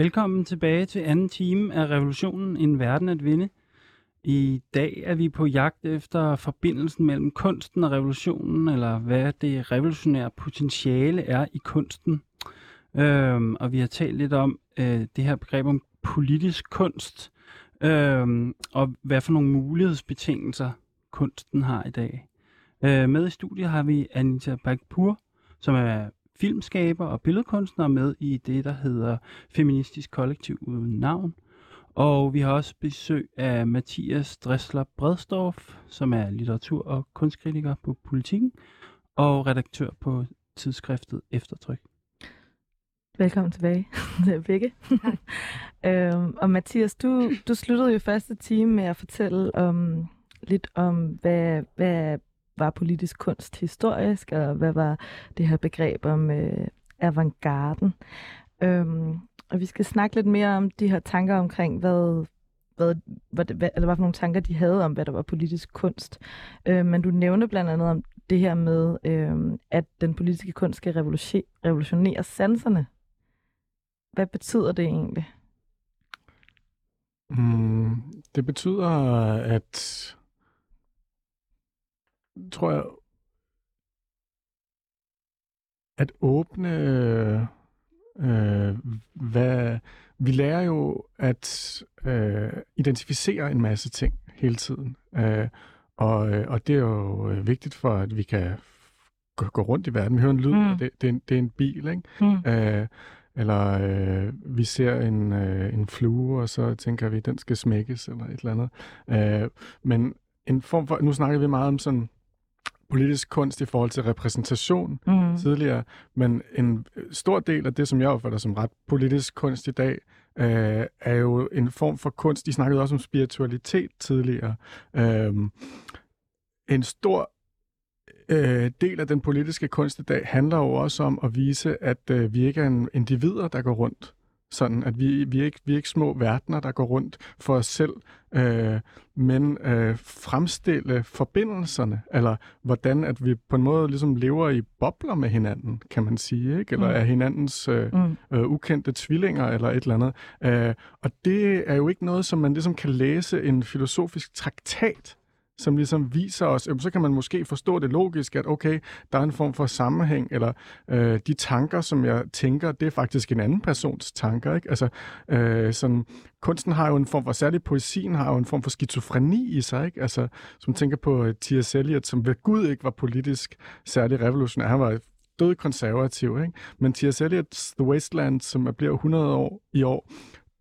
Velkommen tilbage til anden time af Revolutionen, en verden at vinde. I dag er vi på jagt efter forbindelsen mellem kunsten og revolutionen, eller hvad det revolutionære potentiale er i kunsten. Øhm, og vi har talt lidt om øh, det her begreb om politisk kunst, øhm, og hvad for nogle mulighedsbetingelser kunsten har i dag. Øh, med i studiet har vi Anita Bagpur, som er filmskaber og billedkunstner med i det, der hedder Feministisk Kollektiv Uden Navn. Og vi har også besøg af Mathias Dressler Bredstorff, som er litteratur- og kunstkritiker på Politiken og redaktør på tidsskriftet Eftertryk. Velkommen tilbage, begge. øhm, og Mathias, du, du sluttede jo første time med at fortælle om lidt om, hvad, hvad var politisk kunst historisk, og hvad var det her begreb om øh, avantgarden. Øhm, og vi skal snakke lidt mere om de her tanker omkring, hvad, hvad, hvad, hvad, eller hvad for nogle tanker de havde om, hvad der var politisk kunst. Øh, men du nævner blandt andet om det her med, øh, at den politiske kunst skal revolutionere sanserne. Hvad betyder det egentlig? Mm, det betyder, at tror jeg, at åbne, øh, hvad, vi lærer jo at øh, identificere en masse ting hele tiden. Øh, og, og det er jo øh, vigtigt for, at vi kan gå, gå rundt i verden. Vi hører en lyd, mm. og det, det, er en, det er en bil, ikke? Mm. Øh, eller øh, vi ser en, øh, en flue, og så tænker vi, at den skal smækkes, eller et eller andet. Øh, men en form for, nu snakker vi meget om sådan politisk kunst i forhold til repræsentation mm. tidligere, men en stor del af det, som jeg opfatter som ret politisk kunst i dag, øh, er jo en form for kunst. De snakkede også om spiritualitet tidligere. Øh, en stor øh, del af den politiske kunst i dag handler jo også om at vise, at øh, vi ikke er en individer, der går rundt sådan at vi, vi, er ikke, vi er ikke små verdener, der går rundt for os selv, øh, men øh, fremstille forbindelserne, eller hvordan at vi på en måde ligesom lever i bobler med hinanden, kan man sige, ikke? eller mm. er hinandens øh, mm. øh, ukendte tvillinger, eller et eller andet. Øh, og det er jo ikke noget, som man ligesom kan læse en filosofisk traktat som ligesom viser os, så kan man måske forstå det logisk, at okay, der er en form for sammenhæng, eller øh, de tanker, som jeg tænker, det er faktisk en anden persons tanker. Ikke? Altså, øh, sådan, kunsten har jo en form for, særligt poesien har jo en form for skizofreni i sig, ikke? Altså, som tænker på øh, uh, T.S. Eliot, som ved Gud ikke var politisk særlig revolutionær. Han var død konservativ, ikke? Men T.S. Eliot's The Wasteland, som er bliver 100 år i år,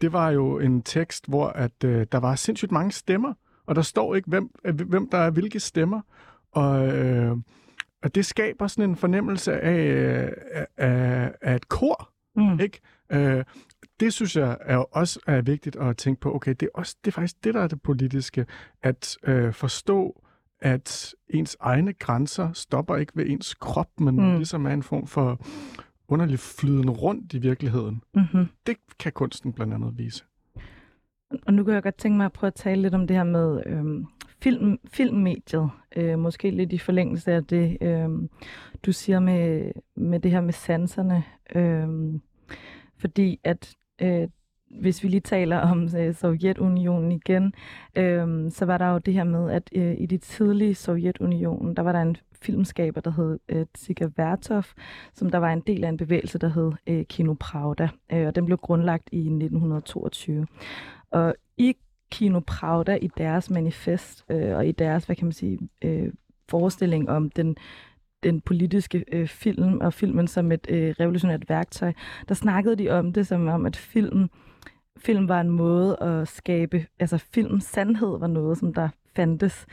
det var jo en tekst, hvor at, øh, der var sindssygt mange stemmer, og der står ikke, hvem, hvem der er hvilke stemmer. Og, øh, og det skaber sådan en fornemmelse af, af, af et kor, mm. ikke? Øh, det synes jeg er også er vigtigt at tænke på. Okay, det er, også, det er faktisk det, der er det politiske. At øh, forstå, at ens egne grænser stopper ikke ved ens krop, men mm. ligesom er en form for underlig flyden rundt i virkeligheden. Mm-hmm. Det kan kunsten blandt andet vise. Og nu kan jeg godt tænke mig at prøve at tale lidt om det her med øhm, film, filmmediet. Øh, måske lidt i forlængelse af det, øhm, du siger med, med det her med sanserne. Øhm, fordi at øh, hvis vi lige taler om øh, Sovjetunionen igen, øh, så var der jo det her med, at øh, i det tidlige Sovjetunionen, der var der en filmskaber, der hed øh, Tsiga Vertov, som der var en del af en bevægelse, der hed øh, Kino Pravda, øh, og den blev grundlagt i 1922. Og i Kino Pravda, i deres manifest, øh, og i deres, hvad kan man sige, øh, forestilling om den den politiske øh, film og filmen som et øh, revolutionært værktøj, der snakkede de om det som om, at film, film var en måde at skabe, altså filmens sandhed var noget, som der fandtes,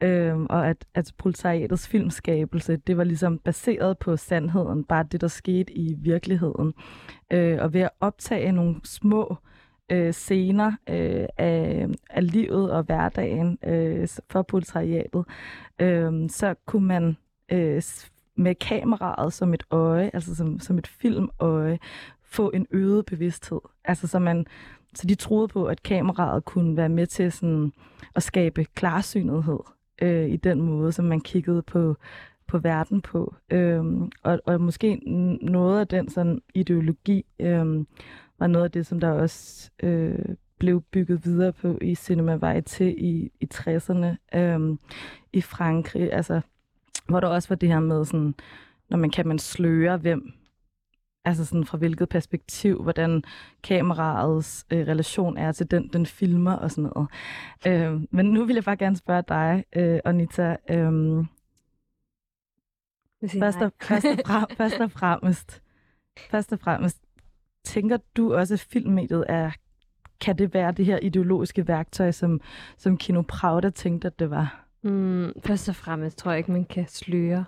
øh, og at, at proletariatets filmskabelse, det var ligesom baseret på sandheden, bare det, der skete i virkeligheden. Øh, og ved at optage nogle små øh, Øh, scener øh, af, af livet og hverdagen øh, for proletariatet, øh, så kunne man øh, med kameraet som et øje, altså som, som et filmøje, få en øget bevidsthed. Altså så man så de troede på, at kameraet kunne være med til sådan at skabe klarsynethed øh, i den måde, som man kiggede på, på verden på. Øhm, og, og måske noget af den sådan ideologi øhm, var noget af det, som der også øh, blev bygget videre på i Cinema Varieté i, i 60'erne øh, i Frankrig. Altså, hvor der også var det her med sådan, når man kan man sløre, hvem altså sådan fra hvilket perspektiv, hvordan kameraets øh, relation er til den, den filmer og sådan noget. Øh, men nu vil jeg bare gerne spørge dig, øh, Anita, øh, først, og, først, og frem, først og fremmest, først og fremmest, tænker du også, at filmmediet er, kan det være det her ideologiske værktøj, som, som Kino Pravda tænkte, at det var? Mm, først og fremmest tror jeg ikke, man kan sløre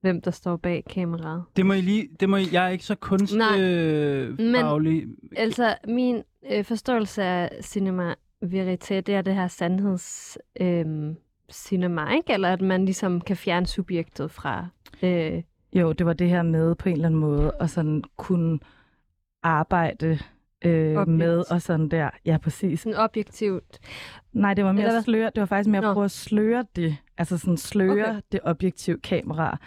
hvem der står bag kameraet. Det må I lige, det må I, jeg er ikke så kunstfaglig. Øh, altså, min øh, forståelse af cinema verité, det er det her sandheds øh, cinema, ikke? Eller at man ligesom kan fjerne subjektet fra... Øh... Jo, det var det her med på en eller anden måde at sådan kunne arbejde øh, med og sådan der. Ja, præcis. Sådan objektivt. Nej, det var mere Eller sløre. Det var faktisk mere at prøve at sløre det. Altså sådan sløre okay. det objektive kamera.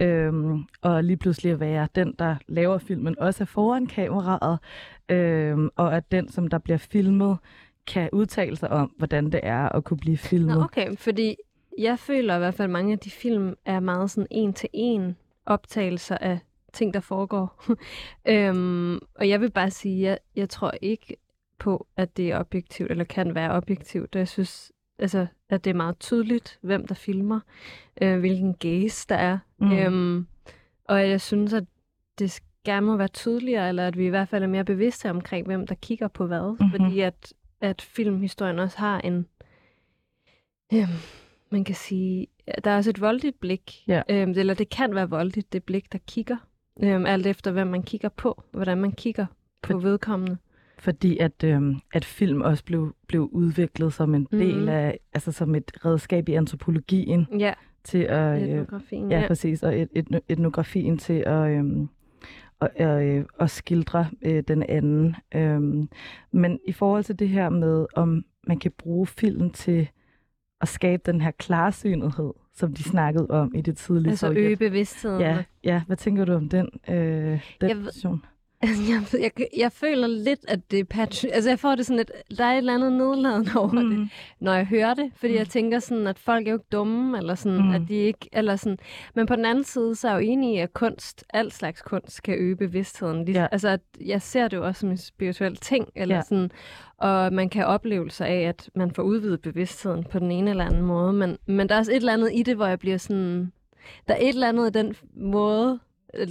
Øhm, og lige pludselig at være den, der laver filmen, også er foran kameraet. Øhm, og at den, som der bliver filmet, kan udtale sig om, hvordan det er at kunne blive filmet. Nå, okay, fordi jeg føler i hvert fald, at mange af de film er meget sådan en-til-en optagelser af ting, der foregår. øhm, og jeg vil bare sige, at jeg, jeg tror ikke på, at det er objektivt, eller kan være objektivt. Jeg synes, altså, at det er meget tydeligt, hvem der filmer, øh, hvilken gaze der er. Mm. Øhm, og jeg synes, at det gerne må være tydeligere, eller at vi i hvert fald er mere bevidste omkring, hvem der kigger på hvad. Mm-hmm. Fordi at, at filmhistorien også har en... Øh, man kan sige, der er også et voldeligt blik, ja. øhm, eller det kan være voldeligt, det blik, der kigger, øhm, alt efter hvem man kigger på, hvordan man kigger på For, vedkommende. Fordi at, øhm, at film også blev, blev udviklet som en del mm. af, altså som et redskab i antropologien. Ja, til at, øh, etnografien. Ja, ja, præcis, og et, et, etnografien til at, øhm, at, at, at skildre øh, den anden. Øhm, men i forhold til det her med, om man kan bruge film til at skabe den her klarsynethed, som de snakkede om i det tidlige Altså Sovjet. øge bevidstheden. Ja, ja, hvad tænker du om den, øh, den jeg, position? Jeg, jeg, jeg føler lidt, at det er patch. Altså, jeg får det sådan lidt, der er et eller andet nedladende over mm. det, når jeg hører det. Fordi mm. jeg tænker sådan, at folk er jo ikke dumme, eller sådan, mm. at de ikke, eller sådan. Men på den anden side, så er jeg jo enig i, at kunst, al slags kunst, kan øge bevidstheden. ja. Altså, at jeg ser det jo også som en spirituel ting, eller ja. sådan. Og man kan opleve sig af, at man får udvidet bevidstheden på den ene eller anden måde. Men, men der er også et eller andet i det, hvor jeg bliver sådan... Der er et eller andet i den måde,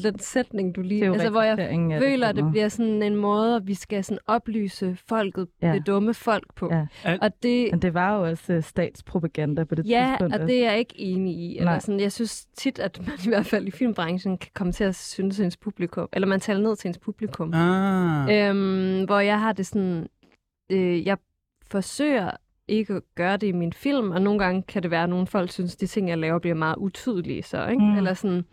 den sætning, du lige... Altså, hvor jeg føler, at det bliver sådan en måde, at vi skal sådan oplyse folket, ja. det dumme folk på. Ja. Og det, Men det var jo også uh, statspropaganda på det ja, tidspunkt. Ja, og det er jeg ikke enig i. Eller sådan, jeg synes tit, at man i hvert fald i filmbranchen kan komme til at synes til ens publikum, eller man taler ned til ens publikum. Ah. Øhm, hvor jeg har det sådan... Øh, jeg forsøger ikke at gøre det i min film, og nogle gange kan det være, at nogle folk synes, at de ting, jeg laver, bliver meget utydelige så, ikke? Mm. Eller sådan.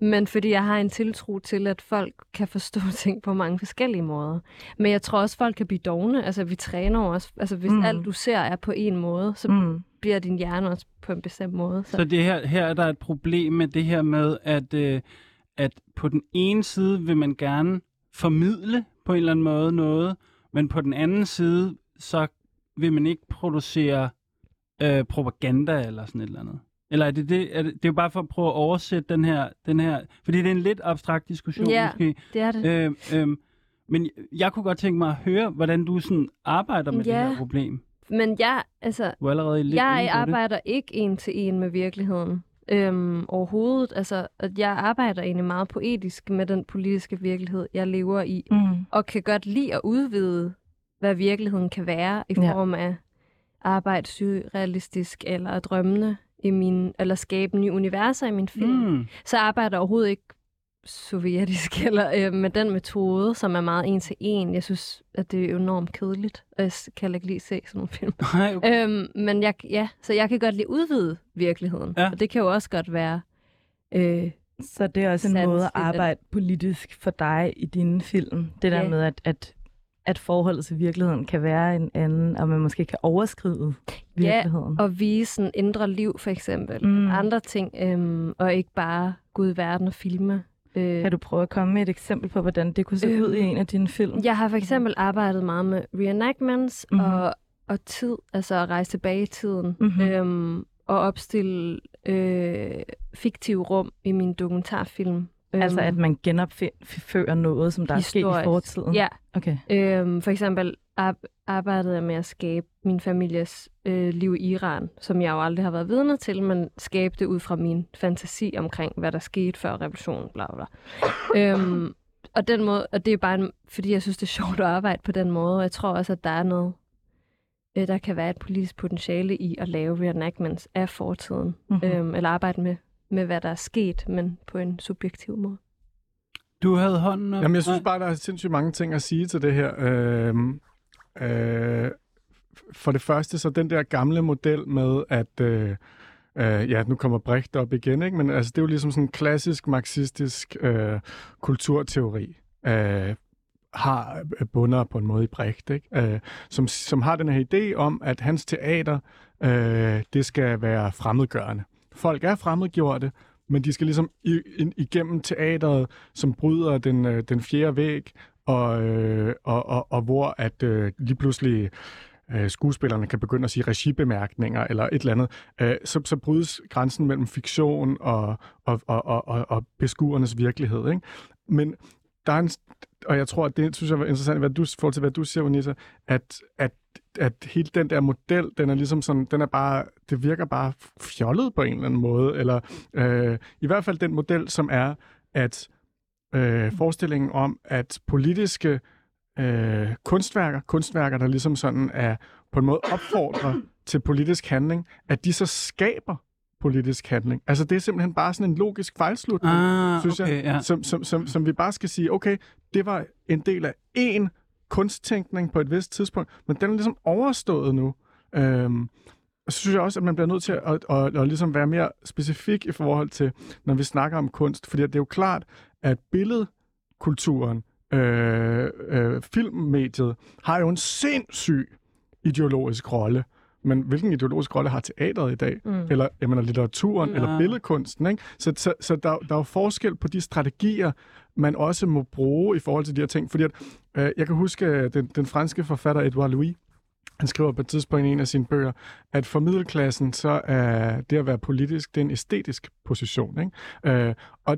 Men fordi jeg har en tiltro til, at folk kan forstå ting på mange forskellige måder. Men jeg tror også, at folk kan blive dogne. Altså, vi træner også. Altså, hvis mm. alt du ser er på en måde, så mm. bliver din hjerne også på en bestemt måde. Så, så det her, her er der et problem med det her med, at, øh, at på den ene side vil man gerne formidle på en eller anden måde noget, men på den anden side, så vil man ikke producere øh, propaganda eller sådan et eller andet? Eller er det, det, er det, det er jo bare for at prøve at oversætte den her, den her fordi det er en lidt abstrakt diskussion ja, måske. det er det. Øh, øh, men jeg kunne godt tænke mig at høre, hvordan du sådan arbejder med ja. det her problem. Men jeg, altså, du er allerede lidt jeg arbejder det. ikke en til en med virkeligheden øhm, overhovedet. Altså, at jeg arbejder egentlig meget poetisk med den politiske virkelighed, jeg lever i, mm. og kan godt lide at udvide hvad virkeligheden kan være i form ja. af arbejde surrealistisk eller drømmende i min, eller skabe nye universer i min film. Mm. Så jeg arbejder overhovedet ikke sovjetisk eller øh, med den metode, som er meget en til en. Jeg synes, at det er enormt kedeligt, og jeg kan ikke lige se sådan nogle film. Nej, okay. øhm, men jeg, ja, så jeg kan godt lide udvide virkeligheden, ja. og det kan jo også godt være øh, så det er også en måde at arbejde politisk for dig i dine film. Det der ja. med, at, at at forholdet til virkeligheden kan være en anden, og man måske kan overskride virkeligheden. Ja, og vise en indre liv, for eksempel. Mm. Andre ting, øhm, og ikke bare gå ud i verden og filme. Øh, Kan du prøve at komme med et eksempel på, hvordan det kunne se Øhm, ud i en af dine film? Jeg har for eksempel arbejdet meget med reenactments Mhm. mm-hmm. og, og tid, altså at rejse tilbage i tiden, Mhm. øhm, og opstille øh, fiktive rum i min dokumentarfilm. Altså Øhm, at man genopfører noget, som der er sket i Historisk. fortiden? Ja, Okay. øhm, for eksempel ar- arbejdede jeg med at skabe min families øh, liv i Iran, som jeg jo aldrig har været vidne til, men skabe det ud fra min fantasi omkring, hvad der skete før revolutionen, bla bla. øhm, og den måde, og det er bare, en, fordi jeg synes, det er sjovt at arbejde på den måde, og jeg tror også, at der er noget, øh, der kan være et politisk potentiale i at lave reenactments af fortiden, Mhm. mm-hmm. øhm, eller arbejde med, med, hvad der er sket, men på en subjektiv måde. Du havde hånden op. Jamen, jeg synes bare, der er sindssygt mange ting at sige til det her. Øhm, øh, for det første, så den der gamle model med, at øh, øh, ja, nu kommer Brecht op igen, ikke? men altså, det er jo ligesom sådan en klassisk marxistisk øh, kulturteori. Øh, har bunder på en måde i Brecht, ikke? Øh, som, som har den her idé om, at hans teater, øh, det skal være fremmedgørende. Folk er fremmedgjorte, men de skal ligesom igennem teateret, som bryder den, øh, den fjerde væg, og, øh, og, og, og hvor at øh, lige pludselig øh, skuespillerne kan begynde at sige regibemærkninger eller et eller andet, øh, så, så brydes grænsen mellem fiktion og, og, og, og, og, beskuernes virkelighed. Ikke? Men der er en, og jeg tror, at det synes jeg var interessant, hvad du, forhold til hvad du siger, Unisa, at, at, at hele den der model, den er ligesom sådan, den er bare, det virker bare fjollet på en eller anden måde, eller øh, i hvert fald den model, som er, at øh, forestillingen om, at politiske øh, kunstværker, kunstværker, der ligesom sådan er på en måde opfordrer til politisk handling, at de så skaber politisk handling. Altså det er simpelthen bare sådan en logisk fejlslutning, Ah, synes okay, jeg, ja. som, som, som, som vi bare skal sige, okay, det var en del af én kunsttænkning på et vist tidspunkt, men den er ligesom overstået nu. Øhm, og så synes jeg også, at man bliver nødt til at, at, at, at, ligesom være mere specifik i forhold til, når vi snakker om kunst, fordi det er jo klart, at billedkulturen, øh, øh, filmmediet, har jo en sindssyg ideologisk rolle. Men hvilken ideologisk rolle har teateret i dag? Mm. Eller jeg mener, litteraturen, Ja. eller billedkunsten. Ikke? Så, så, så der, der er jo forskel på de strategier, man også må bruge i forhold til de her ting. Fordi at, øh, jeg kan huske øh, den, den franske forfatter Edouard Louis, han skriver på et tidspunkt i en af sine bøger, at for middelklassen, så er det at være politisk, det er en æstetisk position. Ikke? Øh, og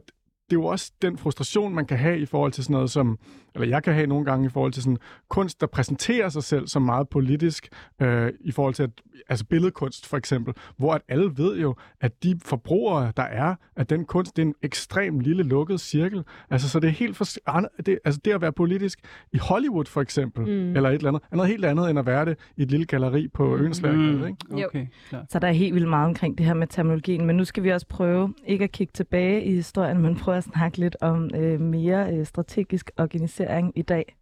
det er jo også den frustration, man kan have i forhold til sådan noget som, eller jeg kan have nogle gange i forhold til sådan kunst, der præsenterer sig selv som meget politisk, øh, i forhold til, at, altså billedkunst for eksempel, hvor at alle ved jo, at de forbrugere, der er af den kunst, det er en ekstrem lille lukket cirkel. Altså, så det er helt for, det, altså det at være politisk i Hollywood for eksempel, mm. eller et eller andet, er noget helt andet, end at være det i et lille galleri på mm. Øensværket, ikke? Jo. Okay. Så der er helt vildt meget omkring det her med terminologien, men nu skal vi også prøve ikke at kigge tilbage i historien, men prøve at snakke lidt om øh, mere øh, strategisk organisering i dag.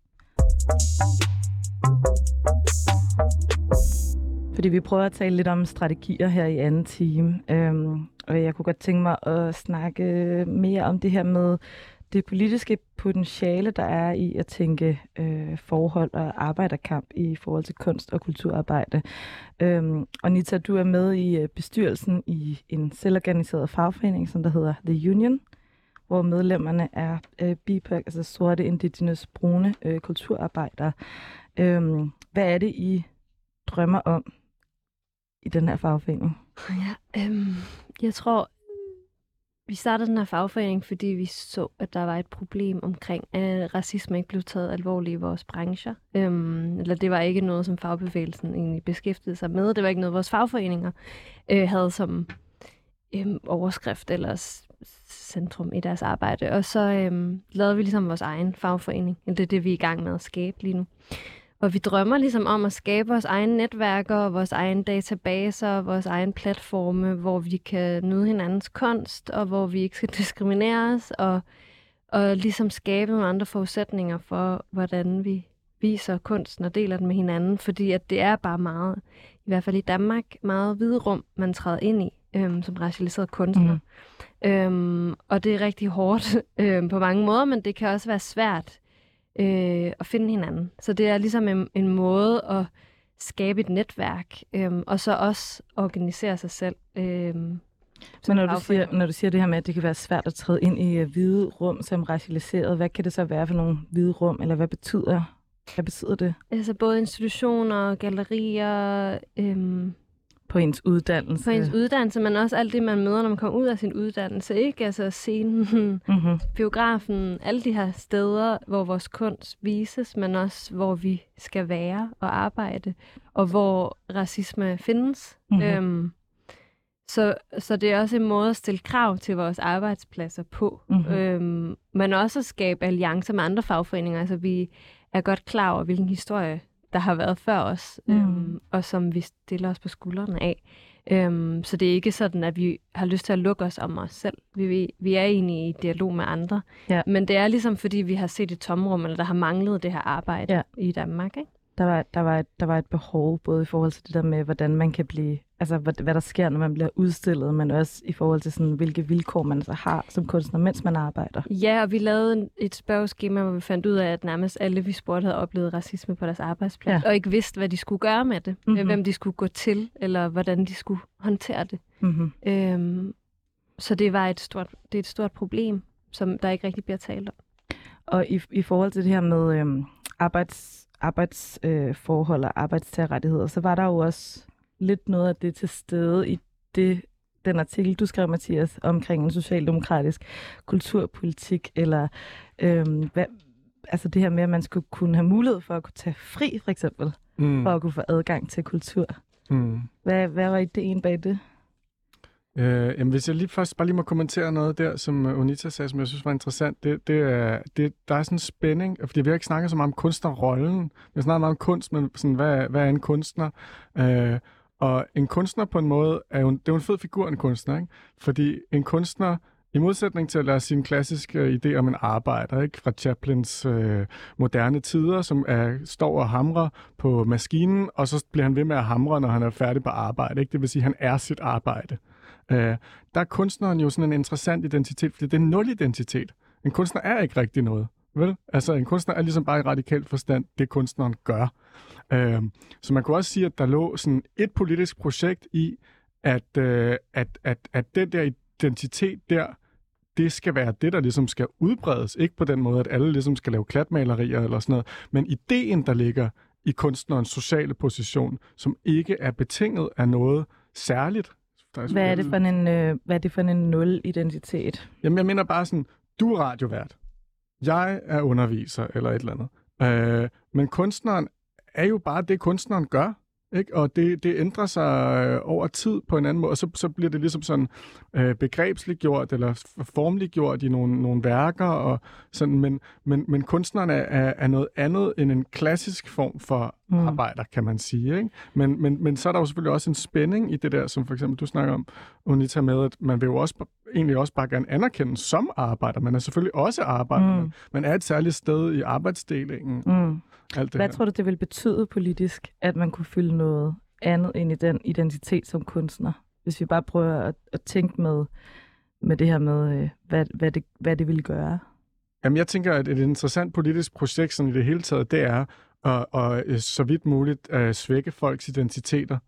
Fordi vi prøver at tale lidt om strategier her i anden time, øhm, og jeg kunne godt tænke mig at snakke mere om det her med det politiske potentiale, der er i at tænke øh, forhold og arbejderkamp i forhold til kunst- og kulturarbejde. Øhm, og Nita, du er med i øh, bestyrelsen i en selvorganiseret fagforening, som der hedder The Union, hvor medlemmerne er øh, BIPOC, altså sorte, indigenous, brune øh, kulturarbejdere. Øhm, hvad er det, I drømmer om i den her fagforening? Ja, øhm, jeg tror, vi startede den her fagforening, fordi vi så, at der var et problem omkring, at racisme ikke blev taget alvorligt i vores brancher. Øhm, eller det var ikke noget, som fagbevægelsen egentlig beskæftigede sig med. Det var ikke noget, vores fagforeninger øh, havde som øhm, overskrift eller centrum i deres arbejde. Og så øhm, lavede vi ligesom vores egen fagforening. Det er det, vi er i gang med at skabe lige nu. Og vi drømmer ligesom om at skabe vores egne netværker, vores egne databaser, vores egen platforme, hvor vi kan nyde hinandens kunst, og hvor vi ikke skal diskrimineres, og, og ligesom skabe nogle andre forudsætninger for, hvordan vi viser kunsten og deler den med hinanden, fordi at det er bare meget, i hvert fald i Danmark, meget hvide rum, man træder ind i øhm, som racialiseret kunstner. Mm. Øhm, og det er rigtig hårdt øhm, på mange måder, men det kan også være svært øh, at finde hinanden. Så det er ligesom en, en måde at skabe et netværk, øhm, og så også organisere sig selv øhm, Men når du, siger, når du siger det her med, at det kan være svært at træde ind i uh, hvide rum som racialiseret, hvad kan det så være for nogle hvide rum, eller hvad betyder, hvad betyder det? Altså både institutioner, gallerier, øhm, på ens uddannelse. På ens uddannelse, men også alt det, man møder, når man kommer ud af sin uddannelse. Ikke? Altså scenen, mm-hmm. biografen, alle de her steder, hvor vores kunst vises, men også hvor vi skal være og arbejde, og hvor racisme findes. Mm-hmm. Øhm, så, så det er også en måde at stille krav til vores arbejdspladser på, mm-hmm. øhm, men også at skabe alliancer med andre fagforeninger. Altså vi er godt klar over, hvilken historie der har været før os, mm. øhm, og som vi stiller os på skuldrene af. Øhm, så det er ikke sådan, at vi har lyst til at lukke os om os selv. Vi, vi, vi er egentlig i dialog med andre. Ja. Men det er ligesom, fordi vi har set et tomrum, eller der har manglet det her arbejde ja. i Danmark. Ikke? Der var, der, var et, der var et behov, både i forhold til det der med, hvordan man kan blive altså hvad, hvad der sker, når man bliver udstillet, men også i forhold til sådan, hvilke vilkår man så har som kunstner, mens man arbejder. Ja, og vi lavede et spørgeskema, hvor vi fandt ud af, at nærmest alle, vi spurgte, havde oplevet racisme på deres arbejdsplads, ja. og ikke vidste, hvad de skulle gøre med det, mm-hmm. hvem de skulle gå til, eller hvordan de skulle håndtere det. Mm-hmm. Øhm, så det var et stort, det er et stort problem, som der ikke rigtig bliver talt om. Og i, i forhold til det her med øhm, arbejds, arbejdsforhold øh, og arbejdstagerrettigheder, så var der jo også lidt noget af det til stede i det, den artikel, du skrev, Mathias, omkring en socialdemokratisk kulturpolitik, eller øhm, hvad, altså det her med, at man skulle kunne have mulighed for at kunne tage fri, for eksempel, mm. for at kunne få adgang til kultur. Mm. Hvad, hvad var det ene bag det? Øh, jamen, hvis jeg lige først bare lige må kommentere noget der, som Unita sagde, som jeg synes var interessant, det, det er, det, der er sådan en spænding, fordi vi har ikke snakket så meget om kunstnerrollen, vi har snakket meget om kunst, men sådan, hvad, hvad er en kunstner? Øh, og en kunstner på en måde er jo en, det er jo en fed figur, en kunstner, ikke? Fordi en kunstner, i modsætning til at lade sin klassiske idé om en arbejder, ikke? fra Chaplins øh, moderne tider, som er, står og hamrer på maskinen, og så bliver han ved med at hamre, når han er færdig på arbejde. Ikke? Det vil sige, at han er sit arbejde. Øh, der er kunstneren jo sådan en interessant identitet, fordi det er nul identitet. En kunstner er ikke rigtig noget. Vel? Altså, en kunstner er ligesom bare i radikal forstand det, kunstneren gør. Øh, så man kunne også sige, at der lå sådan et politisk projekt i, at, øh, at, at, at den der identitet der, det skal være det, der ligesom skal udbredes. Ikke på den måde, at alle ligesom skal lave klatmalerier eller sådan noget, men ideen, der ligger i kunstnerens sociale position, som ikke er betinget af noget særligt. Er hvad, er det for en, øh, hvad er det for en nul-identitet? Jamen, jeg mener bare sådan, du er radiovært. Jeg er underviser eller et eller andet. Øh, men kunstneren er jo bare det, kunstneren gør. Ikke? Og det, det ændrer sig øh, over tid på en anden måde, og så, så bliver det ligesom sådan øh, begrebsligt gjort, eller formligt gjort i nogle, nogle værker, og sådan, men, men, men kunstneren er, er, er noget andet end en klassisk form for mm. arbejder, kan man sige. Ikke? Men, men, men så er der jo selvfølgelig også en spænding i det der, som for eksempel du snakker om, Unita, med, at man vil jo også egentlig også bare gerne anerkende som arbejder. Man er selvfølgelig også arbejder, mm. man er et særligt sted i arbejdsdelingen. Mm. Alt det Hvad her. tror du, det vil betyde politisk, at man kunne fylde noget andet ind i den identitet som kunstner? Hvis vi bare prøver at, at tænke med, med det her med, øh, hvad, hvad, det, hvad det ville gøre. Jamen, jeg tænker, at et interessant politisk projekt sådan i det hele taget, det er at, at øh, så vidt muligt at svække folks identiteter.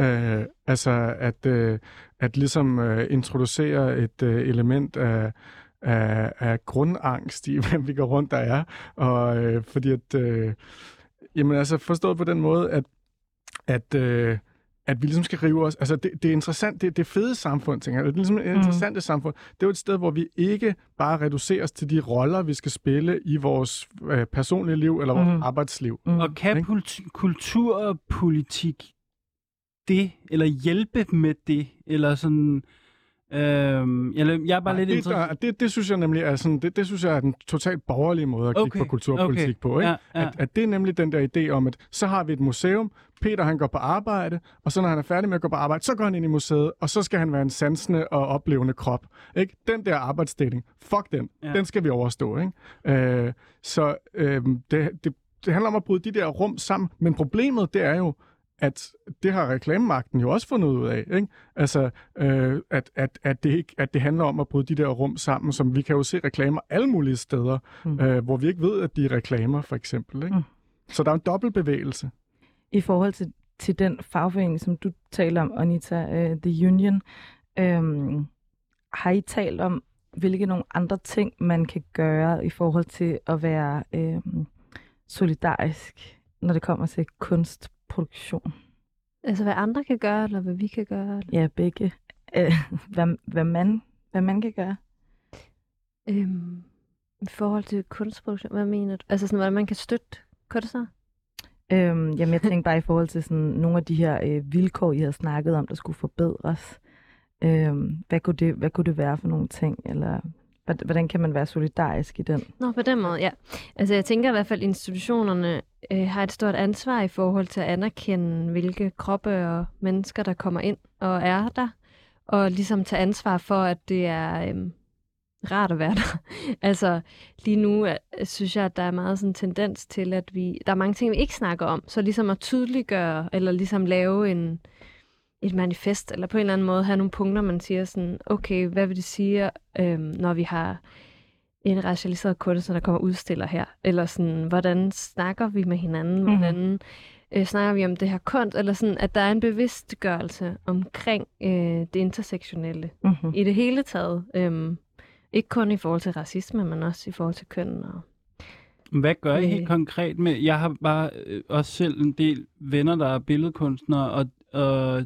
Uh, altså at, uh, at ligesom uh, introducere et uh, element af, af, af grundangst i, hvem vi går rundt der er. Og øh, fordi at, øh, jamen altså forstået på den måde, at, at, øh, at vi ligesom skal rive os. Altså det, det er interessant, det, det fede samfund, tænker jeg. Det er ligesom et mm. interessant samfund. Det er jo et sted, hvor vi ikke bare reduceres til de roller, vi skal spille i vores øh, personlige liv eller vores mm. arbejdsliv. Mm. Og kan kulturpolitik det, eller hjælpe med det, eller sådan Øhm, jeg, jeg er bare Nej, lidt det, der, det, det synes jeg nemlig er sådan, det, det synes jeg er den totalt borgerlige måde at okay. kigge på kulturpolitik okay. på. Ikke? Ja, ja. At, at det er nemlig den der idé om, at så har vi et museum, Peter han går på arbejde, og så når han er færdig med at gå på arbejde, så går han ind i museet, og så skal han være en sansende og oplevende krop. Ikke? Den der arbejdsdeling, fuck den, ja. den skal vi overstå. Ikke? Øh, så øh, det, det, det handler om at bryde de der rum sammen, men problemet det er jo, at det har reklamemagten jo også fundet ud af. Ikke? Altså, øh, at, at, at, det ikke, at det handler om at bryde de der rum sammen, som vi kan jo se reklamer alle mulige steder, mm. øh, hvor vi ikke ved, at de er reklamer, for eksempel. Ikke? Mm. Så der er en dobbelt bevægelse. I forhold til, til den fagforening, som du taler om, Anita, uh, The Union, Øhm, har I talt om, hvilke nogle andre ting, man kan gøre i forhold til at være øhm, solidarisk, når det kommer til kunstproduktion? Altså, hvad andre kan gøre, eller hvad vi kan gøre? Eller? Ja, begge. Øh, hvad, hvad, man, hvad man kan gøre? Øhm, I forhold til kunstproduktion, hvad mener du? Altså, sådan, hvordan man kan støtte kunstnere? Øhm, jamen, jeg tænker bare i forhold til sådan, nogle af de her øh, vilkår, I har snakket om, der skulle forbedres. Øhm, hvad, kunne det, hvad kunne det være for nogle ting? Eller hvordan- kan man være solidarisk i den? Nå, på den måde, ja. Altså, jeg tænker i hvert fald, institutionerne øh, har et stort ansvar i forhold til at anerkende, hvilke kroppe og mennesker, der kommer ind og er der. Og ligesom tage ansvar for, at det er øh, rart at være der. altså, lige nu øh, synes jeg, at der er meget sådan en tendens til, at vi... Der er mange ting, vi ikke snakker om. Så ligesom at tydeliggøre, eller ligesom lave en, et manifest, eller på en eller anden måde have nogle punkter, man siger sådan, okay, hvad vil det sige, øh, når vi har en racialiseret kunstner, der kommer og udstiller her? Eller sådan, hvordan snakker vi med hinanden? Mhm. Hvordan øh, snakker vi om det her kunst? Eller sådan, at der er en bevidstgørelse omkring øh, det intersektionelle Mm-hmm. i det hele taget. Øhm, ikke kun i forhold til racisme, men også i forhold til køn. Og... Hvad gør I Øh. helt konkret med... Jeg har bare øh, også selv en del venner, der er billedkunstnere, og, og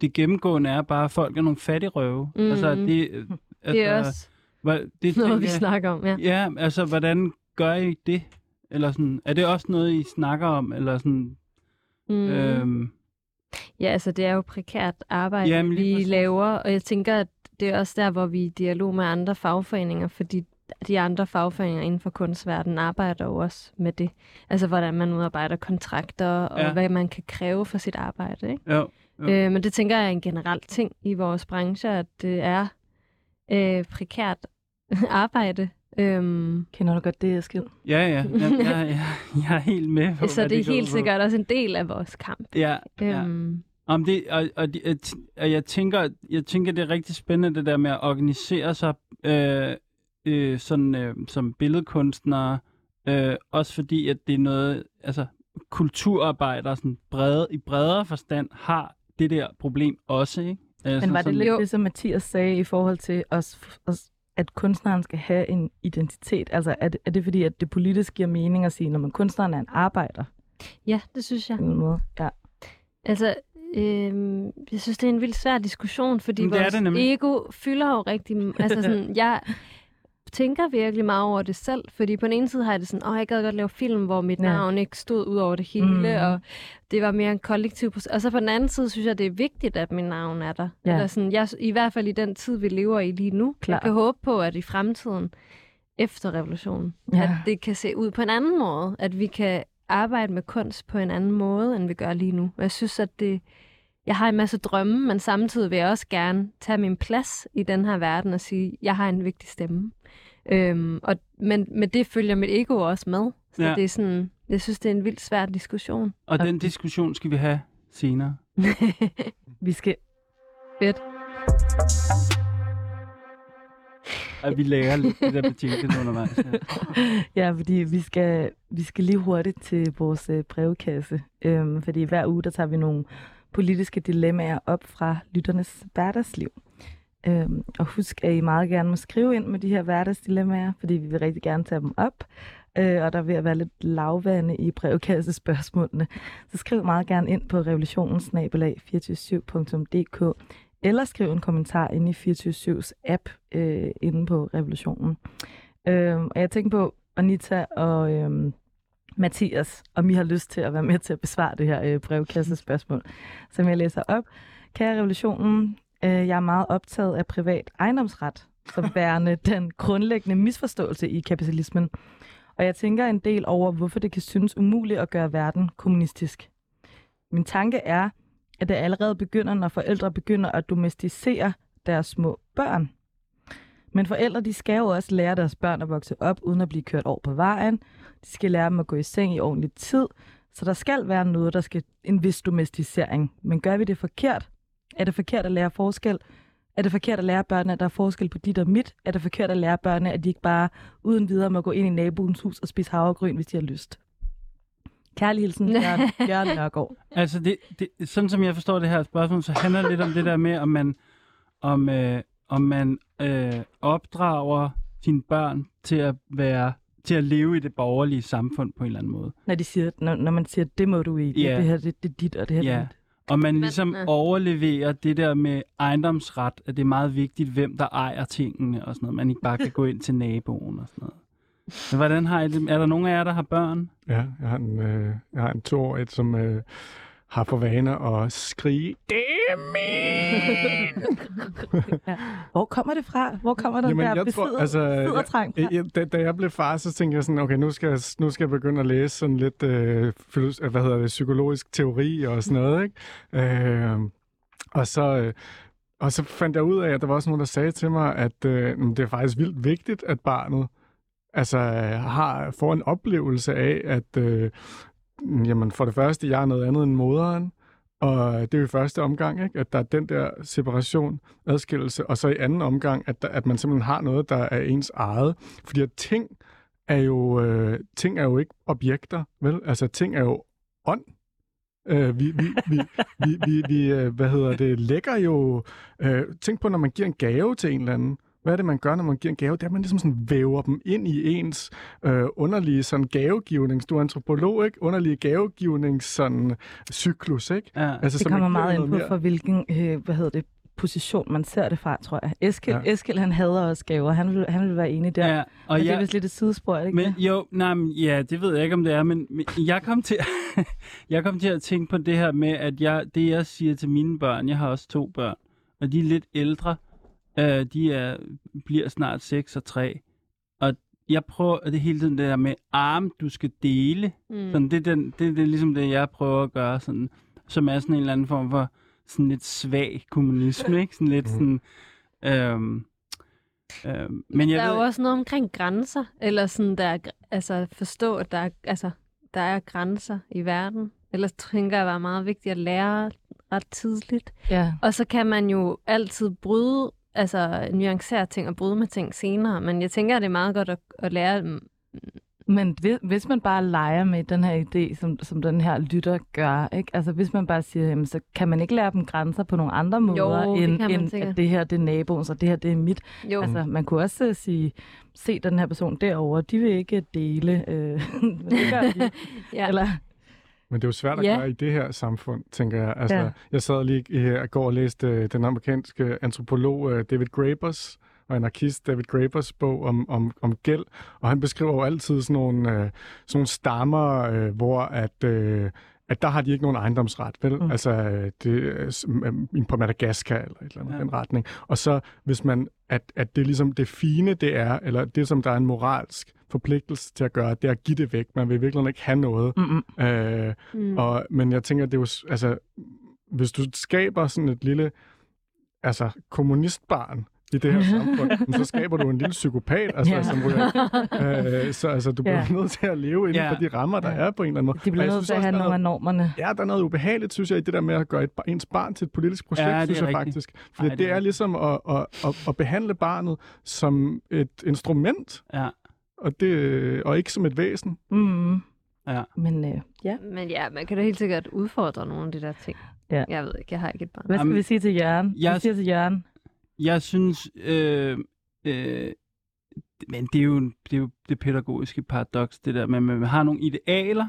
det gennemgående er bare, at folk er nogle fattigrøve. Mhm. Altså, det, øh, altså, Det er også Hvad, det noget, tænker vi jeg- snakker om. Ja. Ja, altså, hvordan gør I det? Eller sådan, er det også noget, I snakker om? Eller sådan, Mm. øhm, Ja, altså det er jo prekært arbejde, Jamen, vi præcis. laver, og jeg tænker, at det er også der, hvor vi er i dialog med andre fagforeninger, fordi de andre fagforeninger inden for kunstverdenen arbejder jo også med det. Altså hvordan man udarbejder kontrakter, og Ja. hvad man kan kræve for sit arbejde. Ikke? jo, Jo. Øh, men det tænker jeg er en generel ting i vores branche, at det er øh, prekært arbejde. Øhm, Kender du godt det, Eskild? ja, ja, ja, ja, ja, jeg er helt med på, så det er ud helt på. sikkert også en del af vores kamp. Ja, ja. Øhm, Om det, og, og, de- at- og jeg, tænker, jeg tænker, det er rigtig spændende, det der med at organisere sig øh, øh, sådan, øh, som billedkunstnere, øh, også fordi, at det er noget, altså kulturarbejdere sådan brede, i bredere forstand har det der problem også, ikke? Altså, Men var det lidt Jo. det, som Mathias sagde i forhold til os, os, at kunstneren skal have en identitet? Altså er det, er det fordi, at det politisk giver mening at sige, når man kunstneren er en arbejder? ja, det synes jeg. På en måde? Ja. Altså, øhm, jeg synes, det er en vildt svær diskussion, fordi Men det er vores det ego fylder jo rigtig... Altså sådan, jeg tænker virkelig meget over det selv, fordi på den ene side har jeg det sådan, åh, jeg gad godt lave film, hvor mit Ja. navn ikke stod ud over det hele, Mhm. og det var mere en kollektiv proces. Og så på den anden side synes jeg, det er vigtigt, at mit navn er der. Ja. Eller sådan, jeg, I hvert fald i den tid, vi lever i lige nu. Klart. Jeg kan håbe på, at i fremtiden, efter revolutionen, Ja. at det kan se ud på en anden måde. At vi kan arbejde med kunst på en anden måde, end vi gør lige nu. Og jeg synes, at det... Jeg har en masse drømme, men samtidig vil jeg også gerne tage min plads i den her verden og sige, jeg har en vigtig stemme. Øhm, og, men med det følger mit ego også med. Så Ja. det er sådan, jeg synes, det er en vildt svær diskussion. Og den diskussion skal vi have senere. Vi skal... Fedt. Og vi lærer lidt det der betjente undervejs. Ja. Ja, fordi vi skal, vi skal lige hurtigt til vores øh, brevkasse. Øhm, fordi hver uge, der tager vi nogle politiske dilemmaer op fra lytternes hverdagsliv. Øhm, og husk, at I meget gerne må skrive ind med de her hverdagsdilemmaer, fordi vi vil rigtig gerne tage dem op. Øh, og der vil være lidt lavvande i brevkassespørgsmålene. Så skriv meget gerne ind på revolutionsnabelag247.dk eller skriv en kommentar inde i 24-7's app øh, inde på Revolutionen. Øh, og jeg tænker på, Anita og Øh, Mathias, om I har lyst til at være med til at besvare det her øh, brevkassespørgsmål, som jeg læser op. Kære Revolutionen, øh, jeg er meget optaget af privat ejendomsret, som værende den grundlæggende misforståelse i kapitalismen. Og jeg tænker en del over, hvorfor det kan synes umuligt at gøre verden kommunistisk. Min tanke er, at det allerede begynder, når forældre begynder at domesticere deres små børn. Men forældre, de skal jo også lære deres børn at vokse op, uden at blive kørt over på vejen. De skal lære dem at gå i seng i ordentlig tid. Så der skal være noget, der skal en vis domesticering. Men gør vi det forkert? Er det forkert at lære forskel? Er det forkert at lære børnene, at der er forskel på dit og mit? Er det forkert at lære børnene, at de ikke bare uden videre må gå ind i naboens hus og spise havregryn, hvis de har lyst? Kærlig hilsen, Jørgen, Jørgen Nørgaard. Altså, det, det, sådan som jeg forstår det her spørgsmål, så handler det lidt om det der med, om man, om, øh, om man øh, opdrager sine børn til at være til at leve i det borgerlige samfund på en eller anden måde. Når, de siger, når, når man siger, det må du ikke, Ja. det her det, det er dit, og det her det Ja. er dit. Og man Men, ligesom øh. overleverer det der med ejendomsret, at det er meget vigtigt, hvem der ejer tingene og sådan noget. Man ikke bare kan gå ind til naboen og sådan noget. Men hvordan har I det? Er der nogen af jer, der har børn? Ja, jeg har en, øh, jeg har en toårig, som øh, har for vane at skrige, det er min! Hvor kommer det fra? Hvor kommer den Jamen, der jeg tror, besidder, altså, besiddertrang fra? Jeg, da, da jeg blev far, så tænkte jeg sådan, okay, nu skal jeg, nu skal jeg begynde at læse sådan lidt, øh, filos- hvad hedder det, psykologisk teori og sådan noget, ikke? Øh, og så... Øh, og så fandt jeg ud af, at der var også nogen, der sagde til mig, at øh, det er faktisk vildt vigtigt, at barnet altså, har, får en oplevelse af, at øh, Mm, jamen, for det første, jeg er noget andet end moderen, og det er jo i første omgang, ikke? at der er den der separation, adskillelse, og så i anden omgang, at, der, at man simpelthen har noget, der er ens eget. Fordi at ting er jo, øh, ting er jo ikke objekter, vel? Altså ting er jo ånd. Øh, vi, vi, vi, vi, vi, vi øh, hvad hedder det, lægger jo... Øh, tænk på, når man giver en gave til en eller anden. Hvad er det, man gør, når man giver en gave? Det er, at man ligesom sådan væver dem ind i ens øh, underlige sådan gavegivnings... Du er antropolog, ikke? Underlige gavegivnings sådan cyklus, ikke? Ja. Altså, Det kommer meget ind på, mere- for hvilken øh, hvad hedder det, position man ser det fra, tror jeg. Eskild, Ja. Eskild han hader også gaver. Han vil, han vil være enig der. Ja. Og Og det er jeg, vist lidt et sidespor, er det ikke Men det? jo, nej, men, ja, det ved jeg ikke, om det er, men, men jeg, kom til, jeg kom til at tænke på det her med, at jeg, det jeg siger til mine børn, jeg har også to børn, og de er lidt ældre, øh, de er, bliver snart 6 og 3, og jeg prøver, det er hele tiden det der med, arm, du skal dele, Mm. sådan, det, er den, det, det er ligesom det, jeg prøver at gøre, sådan, som er sådan en eller anden form for sådan lidt svag kommunisme, ikke? Sådan lidt sådan... Øhm, øhm, men jeg der er ved, jo også noget omkring grænser, eller sådan, der er, altså forstå, at der er, altså, der er grænser i verden. Ellers tænker jeg, var meget vigtigt at lære ret tidligt. Ja. Og så kan man jo altid bryde, altså nuancere ting og bryde med ting senere. Men jeg tænker, at det er meget godt at, at lære dem. Men hvis, hvis man bare leger med den her idé, som, som den her lytter gør, ikke? Altså hvis man bare siger, jamen, så kan man ikke lære dem grænser på nogle andre måder, det end, man end sikkert. at det her det er naboens, og det her det er mit. Jo, Altså man kunne også øh, sige, se den her person derovre, de vil ikke dele. Øh, det gør de. ja. Eller, Men det er jo svært at Ja. gøre i det her samfund, tænker jeg. Altså, Ja. Jeg sad lige i her går og læste øh, den amerikanske antropolog øh, David Grabers og anarkist David Grabers bog om, om, om gæld, og han beskriver jo altid sådan nogle, øh, sådan nogle stammer, øh, hvor at, øh, at der har de ikke nogen ejendomsret, vel? Mm. Mm. Altså det, øh, på Madagaskar eller et eller andet Ja. den retning. Og så hvis man, at, at det ligesom det fine det er, eller det som der er en moralsk forpligtelse til at gøre, det er at give det væk. Man vil virkelig ikke have noget. mm-mm. Øh, Mm. og, men jeg tænker, det er jo, altså, hvis du skaber sådan et lille, altså, kommunistbarn i det her samfund, så skaber du en lille psykopat, altså, Ja. som ryger. Øh, så altså, du bliver Ja. nødt til at leve inden Ja. for de rammer, der Ja. er på en eller anden måde. De bliver nødt til at have nogle af normerne. Ja, der er noget ubehageligt, synes jeg, i det der med at gøre et, ens barn til et politisk projekt, Ja, det er synes jeg rigtigt. faktisk. Fordi Ej, det det, er er ligesom at, at, at, at behandle barnet som et instrument, Ja, og, det, og ikke som et væsen. Mm. ja. Men øh, ja, Men ja, man kan da helt sikkert udfordre nogle af de der ting. Ja. Jeg ved ikke, jeg har ikke et barn. hvad skal Jamen, vi sige til Jørgen? jeg- Vi siger til Jørgen. Jeg synes, øh, øh, men det er, jo, det er jo det pædagogiske paradoks, det der. At man har nogle idealer,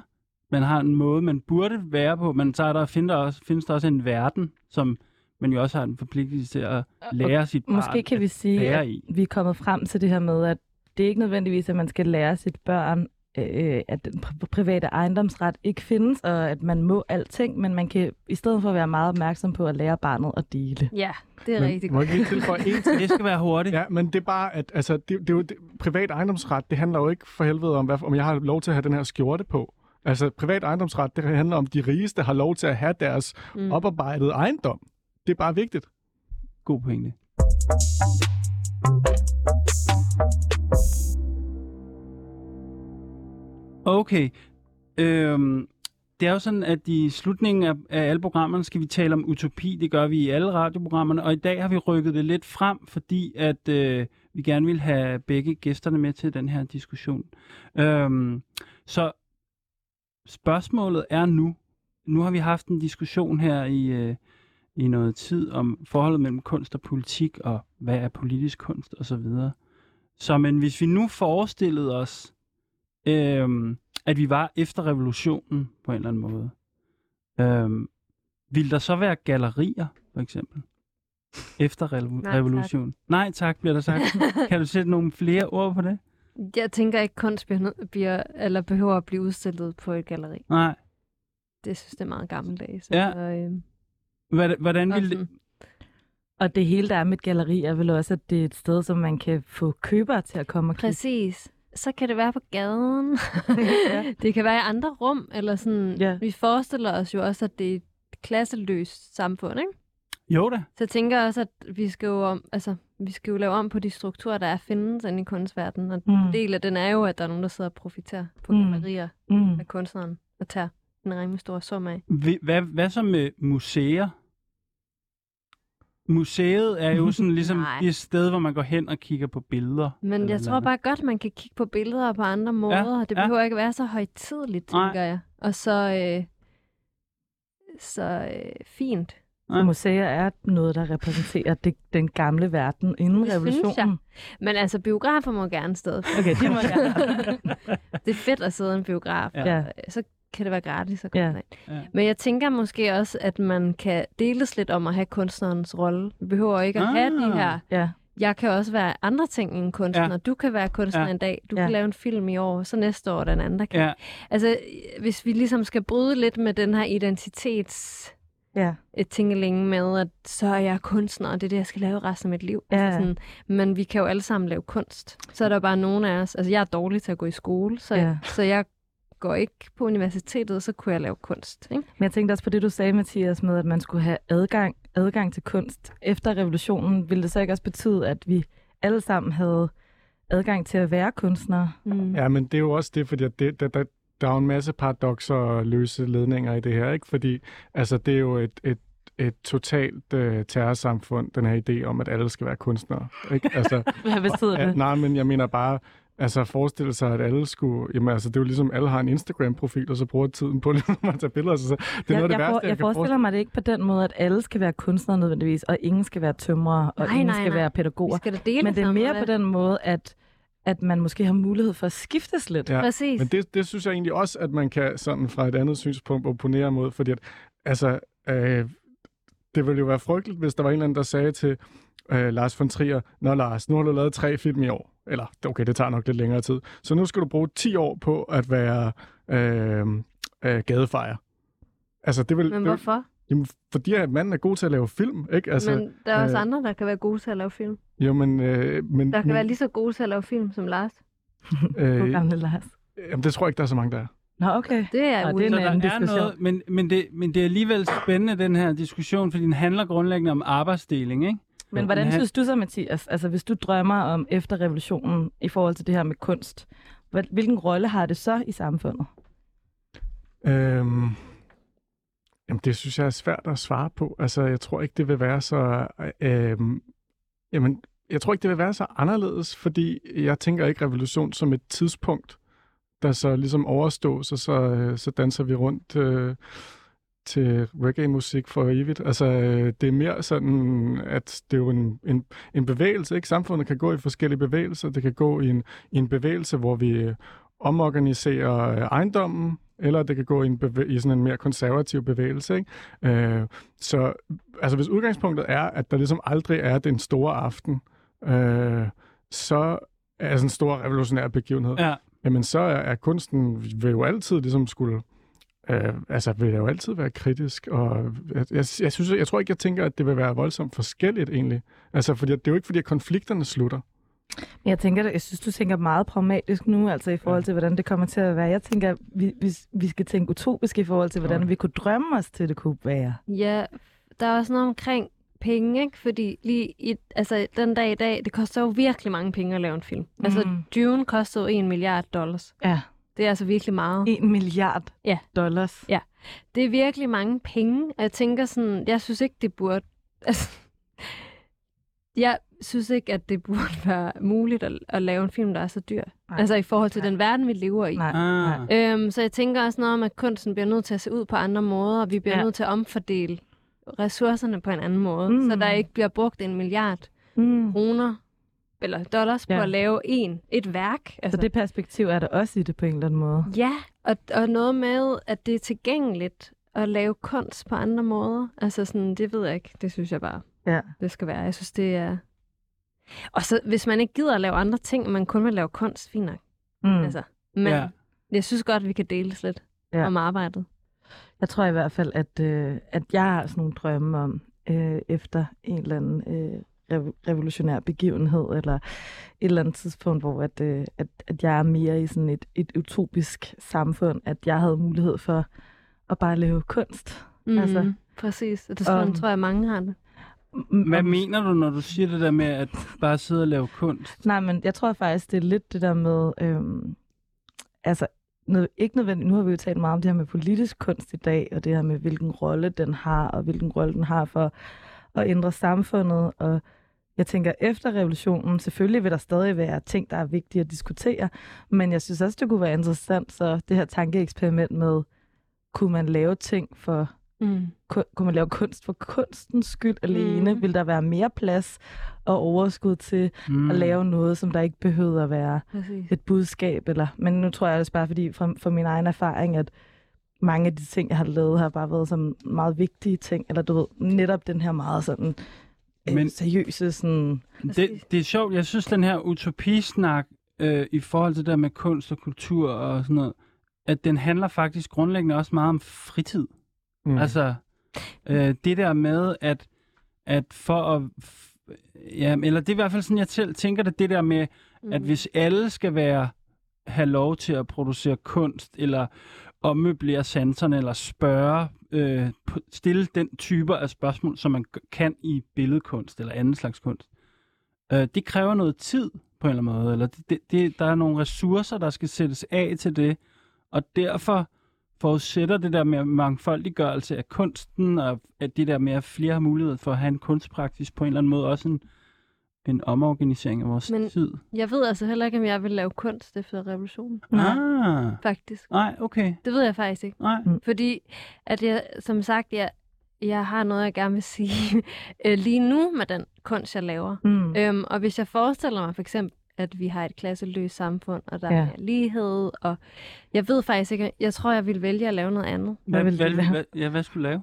man har en måde, man burde være på, men så er der, finder der også, findes der også en verden, som man jo også har en forpligtelse til at lære sit barn Måske kan vi sige, at vi er kommet frem til det her med, at det er ikke nødvendigvis, at man skal lære sit børn, øh, at den pri- private ejendomsret ikke findes, og at man må alting, men man kan i stedet for at være meget opmærksom på at lære barnet at dele. Ja, det er Men rigtig må godt. jeg ikke lige tilføje en ting? Det skal være hurtigt. Ja, men det er bare, at altså, det, det er det, privat ejendomsret, det handler jo ikke for helvede om, hvad, om jeg har lov til at have den her skjorte på. Altså, privat ejendomsret, det handler om, de rigeste har lov til at have deres mm. oparbejdede ejendom. Det er bare vigtigt. God pointe. Okay. Øhm, det er jo sådan, at i slutningen af, af alle programmerne skal vi tale om utopi. Det gør vi i alle radioprogrammerne. Og i dag har vi rykket det lidt frem, fordi at øh, vi gerne vil have begge gæsterne med til den her diskussion. Øhm, så spørgsmålet er nu, nu har vi haft en diskussion her i, øh, i noget tid om forholdet mellem kunst og politik, og hvad er politisk kunst osv. Så, videre. så men hvis vi nu forestillede os, øhm, at vi var efter revolutionen på en eller anden måde, øhm, ville der så være gallerier, for eksempel? Efter revo- Nej, tak. revolutionen? Nej tak, bliver der sagt. kan du sætte nogle flere ord på det? Jeg tænker ikke, kunst bliver, eller behøver at blive udstillet på et galleri. Nej. Det synes jeg er meget gammeldags. Ja. Altså, øhm, Hvordan, hvordan og ville det... Og det hele, der er med et galleri, er vel også, at det er et sted, som man kan få købere til at komme og kigge. Præcis. Så kan det være på gaden. Ja. det kan være i andre rum, eller sådan. Ja. Vi forestiller os jo også, at det er et klasseløst samfund, ikke? Jo da. Så jeg tænker også, at vi skal jo, om, altså, vi skal jo lave om på de strukturer, der er findes inde i kunstverdenen. Og Mm. en del af den er jo, at der er nogen, der sidder og profiterer på Mm. gallerier Mm. af kunstneren og tager en rimelig stor sum af. Hvad, hvad så med museer? Museet er jo sådan ligesom Nej. et sted, hvor man går hen og kigger på billeder. Men jeg tror bare godt, man kan kigge på billeder på andre måder. Ja, det ja. behøver ikke være så højtidligt, Nej. tænker jeg. Og så, øh, så øh, fint. Så museer er noget, der repræsenterer det, den gamle verden inden Det synes revolutionen. Men altså, biografer må gerne stadig. Okay, det må gerne. det er fedt at sidde i en biograf. Ja. Så kan det være gratis at komme Ja. ja. Ja. Men jeg tænker måske også, at man kan deles lidt om at have kunstnerens rolle. Vi behøver ikke at Ah. have de her. Ja, Jeg kan også være andre ting end kunstner. Ja. Du kan være kunstner Ja. en dag. Du Ja. kan lave en film i år, så næste år er der en anden, der kan. Ja, Altså, hvis vi ligesom skal bryde lidt med den her identitets ja. et tingeling med, at så er jeg kunstner, og det er det, jeg skal lave resten af mit liv. Ja. Altså sådan, men vi kan jo alle sammen lave kunst. Så er der bare nogen af os, altså jeg er dårlig til at gå i skole, så, ja. så jeg går ikke på universitetet, så kunne jeg lave kunst. Ikke? Men jeg tænkte også på det, du sagde, Mathias, med, at man skulle have adgang, adgang til kunst. Efter revolutionen ville det så ikke også betyde, at vi alle sammen havde adgang til at være kunstnere? Mm. Ja, men det er jo også det, fordi at det, der, der, der er jo en masse paradoxer og løse ledninger i det her, ikke? Fordi altså, det er jo et, et, et totalt øh, terrorsamfund, den her idé om, at alle skal være kunstnere. Ikke? Altså, Hvad betyder det? nej, men jeg mener bare, altså forestille sig, at alle skulle... Jamen altså, det er jo ligesom, alle har en Instagram-profil, og så bruger tiden på ligesom at tage billeder. Så, så det er jeg, noget af det jeg, værste, for, jeg, jeg kan forestiller mig det ikke på den måde, at alle skal være kunstnere nødvendigvis, og ingen skal være tømrere, og Nej, ingen nej, skal nej. være Vi pædagoger. skal da dele Men det er mere på den måde, at, at man måske har mulighed for at skiftes lidt. Ja. Præcis. Men det, det synes jeg egentlig også, at man kan sådan fra et andet synspunkt opponere mod, fordi at, altså, øh, det ville jo være frygteligt, hvis der var en eller anden, der sagde til øh, Lars von Trier, Nå Lars, nu har du lavet tre film i år. Eller, okay, det tager nok lidt længere tid. Så nu skal du bruge 10 år på at være øh, øh, gadefejer. Altså, det vil, Men det vil, hvorfor? jamen, fordi at manden er god til at lave film, ikke? Altså, men der er også øh, andre, der kan være gode til at lave film. jo, men, øh, men, Der kan men være lige så gode til at lave film som Lars. På øh, gamle Lars. jamen, det tror jeg ikke, der er så mange, der er. Nå, okay. Det er Nå, det er en anden diskussion. noget, men, men, det, men det er alligevel spændende, den her diskussion, fordi den handler grundlæggende om arbejdsdeling, ikke? Men hvordan han- synes du så, Mathias, altså hvis du drømmer om efter revolutionen i forhold til det her med kunst, hvilken rolle har det så i samfundet? Øhm, jamen, det synes jeg er svært at svare på. Altså, jeg tror ikke, det vil være så... Øhm, jamen, jeg tror ikke, det vil være så anderledes, fordi jeg tænker ikke revolution som et tidspunkt, der så ligesom overstås, og så, øh, så danser vi rundt øh, til reggae-musik for evigt. Altså, øh, det er mere sådan, at det er jo en, en, en bevægelse, ikke? Samfundet kan gå i forskellige bevægelser. Det kan gå i en, i en bevægelse, hvor vi øh, omorganiserer øh, ejendommen, eller det kan gå i, en i sådan en mere konservativ bevægelse. Ikke? Øh, så altså, hvis udgangspunktet er, at der ligesom aldrig er den store aften, øh, så er sådan en stor revolutionær begivenhed, Ja. jamen så er, er kunsten vil jo altid ligesom skulle øh, altså vil jo altid være kritisk, og jeg, jeg, jeg, synes, jeg tror ikke, jeg tænker, at det vil være voldsomt forskelligt egentlig. Altså, fordi det er jo ikke, fordi at konflikterne slutter. Men Jeg tænker, jeg synes, du tænker meget pragmatisk nu, altså i forhold til, hvordan det kommer til at være. Jeg tænker, vi, vi, vi skal tænke utopisk i forhold til, hvordan vi kunne drømme os til, det kunne være. Ja, der er også noget omkring penge, ikke? Fordi lige i, altså, den dag i dag, det koster jo virkelig mange penge at lave en film. Mm. Altså, Mm. Dune kostede jo 1 milliard dollars. Ja, Det er altså virkelig meget. en milliard Ja. dollars. Ja. Det er virkelig mange penge, og jeg tænker sådan, jeg synes ikke, det burde... Altså, jeg synes ikke, at det burde være muligt at, at lave en film, der er så dyr. Nej. Altså i forhold til Nej. den verden, vi lever i. Nej, Ah. nej. Øhm, så jeg tænker også noget om, at kunsten bliver nødt til at se ud på andre måder, og vi bliver Ja. nødt til at omfordele ressourcerne på en anden måde, mm. så der ikke bliver brugt en milliard Mm. kroner eller dollars ja. På at lave en, et værk. Så det perspektiv er der også i det på en eller anden måde. Ja, og, og noget med, at det er tilgængeligt at lave kunst på andre måder. Altså sådan, det ved jeg ikke. Det synes jeg bare, Ja. det skal være. Jeg synes, det er... Og så, hvis man ikke gider at lave andre ting, og man kun vil lave kunst, fint nok. Mm. Altså, men Ja. jeg synes godt, at vi kan deles lidt Ja. om arbejdet. Jeg tror i hvert fald, at, øh, at jeg har sådan nogle drømme om, øh, efter en eller anden øh, revolutionær begivenhed, eller et eller andet tidspunkt, hvor at, øh, at, at jeg er mere i sådan et, et utopisk samfund, at jeg havde mulighed for at bare lave kunst. Mm, Altså. præcis. Og det sådan, Um, tror jeg, mange har det. Hvad og- mener du, når du siger det der med at bare sidde og lave kunst? Nej, men jeg tror faktisk, det er lidt det der med, øhm, altså, ikke nødvendigt, nu har vi jo talt meget om det her med politisk kunst i dag, og det her med, hvilken rolle den har, og hvilken rolle den har for at ændre samfundet, og jeg tænker, efter revolutionen, selvfølgelig vil der stadig være ting, der er vigtige at diskutere, men jeg synes også, det kunne være interessant, så det her tankeeksperiment med, kunne man lave ting for Mm. ku- kunne man lave kunst for kunstens skyld alene? Mm. Vil der være mere plads og overskud til Mm. at lave noget, som der ikke behøver at være Præcis. et budskab? Eller, men nu tror jeg også bare, fordi fra, fra min egen erfaring, at mange af de ting, jeg har lavet, har bare været som meget vigtige ting. Eller du ved, netop den her meget sådan Men- seriøse sådan... Det, det er sjovt. Jeg synes, den her utopisnak øh, i forhold til det der med kunst og kultur og sådan noget, at den handler faktisk grundlæggende også meget om fritid. Mm. Altså, øh, det der med, at, at for at... f- Ja, eller det er i hvert fald sådan, jeg selv tænker det, det der med, Mm. at hvis alle skal være have lov til at producere kunst, eller ommøblere sanserne, eller spørge, øh, stille den typer af spørgsmål, som man kan i billedkunst eller anden slags kunst. Øh, det kræver noget tid på en eller anden måde, eller det, det, det, der er nogle ressourcer, der skal sættes af til det, og derfor forudsætter det der med mangfoldiggørelse af kunsten, og at det der med, at flere har mulighed for at have en kunstpraksis på en eller anden måde, også en, en omorganisering af vores Men- tid. Jeg ved altså heller ikke, om jeg vil lave kunst efter revolutionen, Ah, faktisk. nej, okay. Det ved jeg faktisk ikke. Nej. Fordi, at jeg, som sagt, jeg, jeg har noget, jeg gerne vil sige øh, lige nu med den kunst, jeg laver. Mm. Øhm, og hvis jeg forestiller mig for eksempel, at vi har et klasseløst samfund, og der Ja. er lighed, og jeg ved faktisk ikke, jeg tror, jeg vil vælge at lave noget andet. Hvad vil du hvad, lave? hvad, ja, hvad skulle du lave?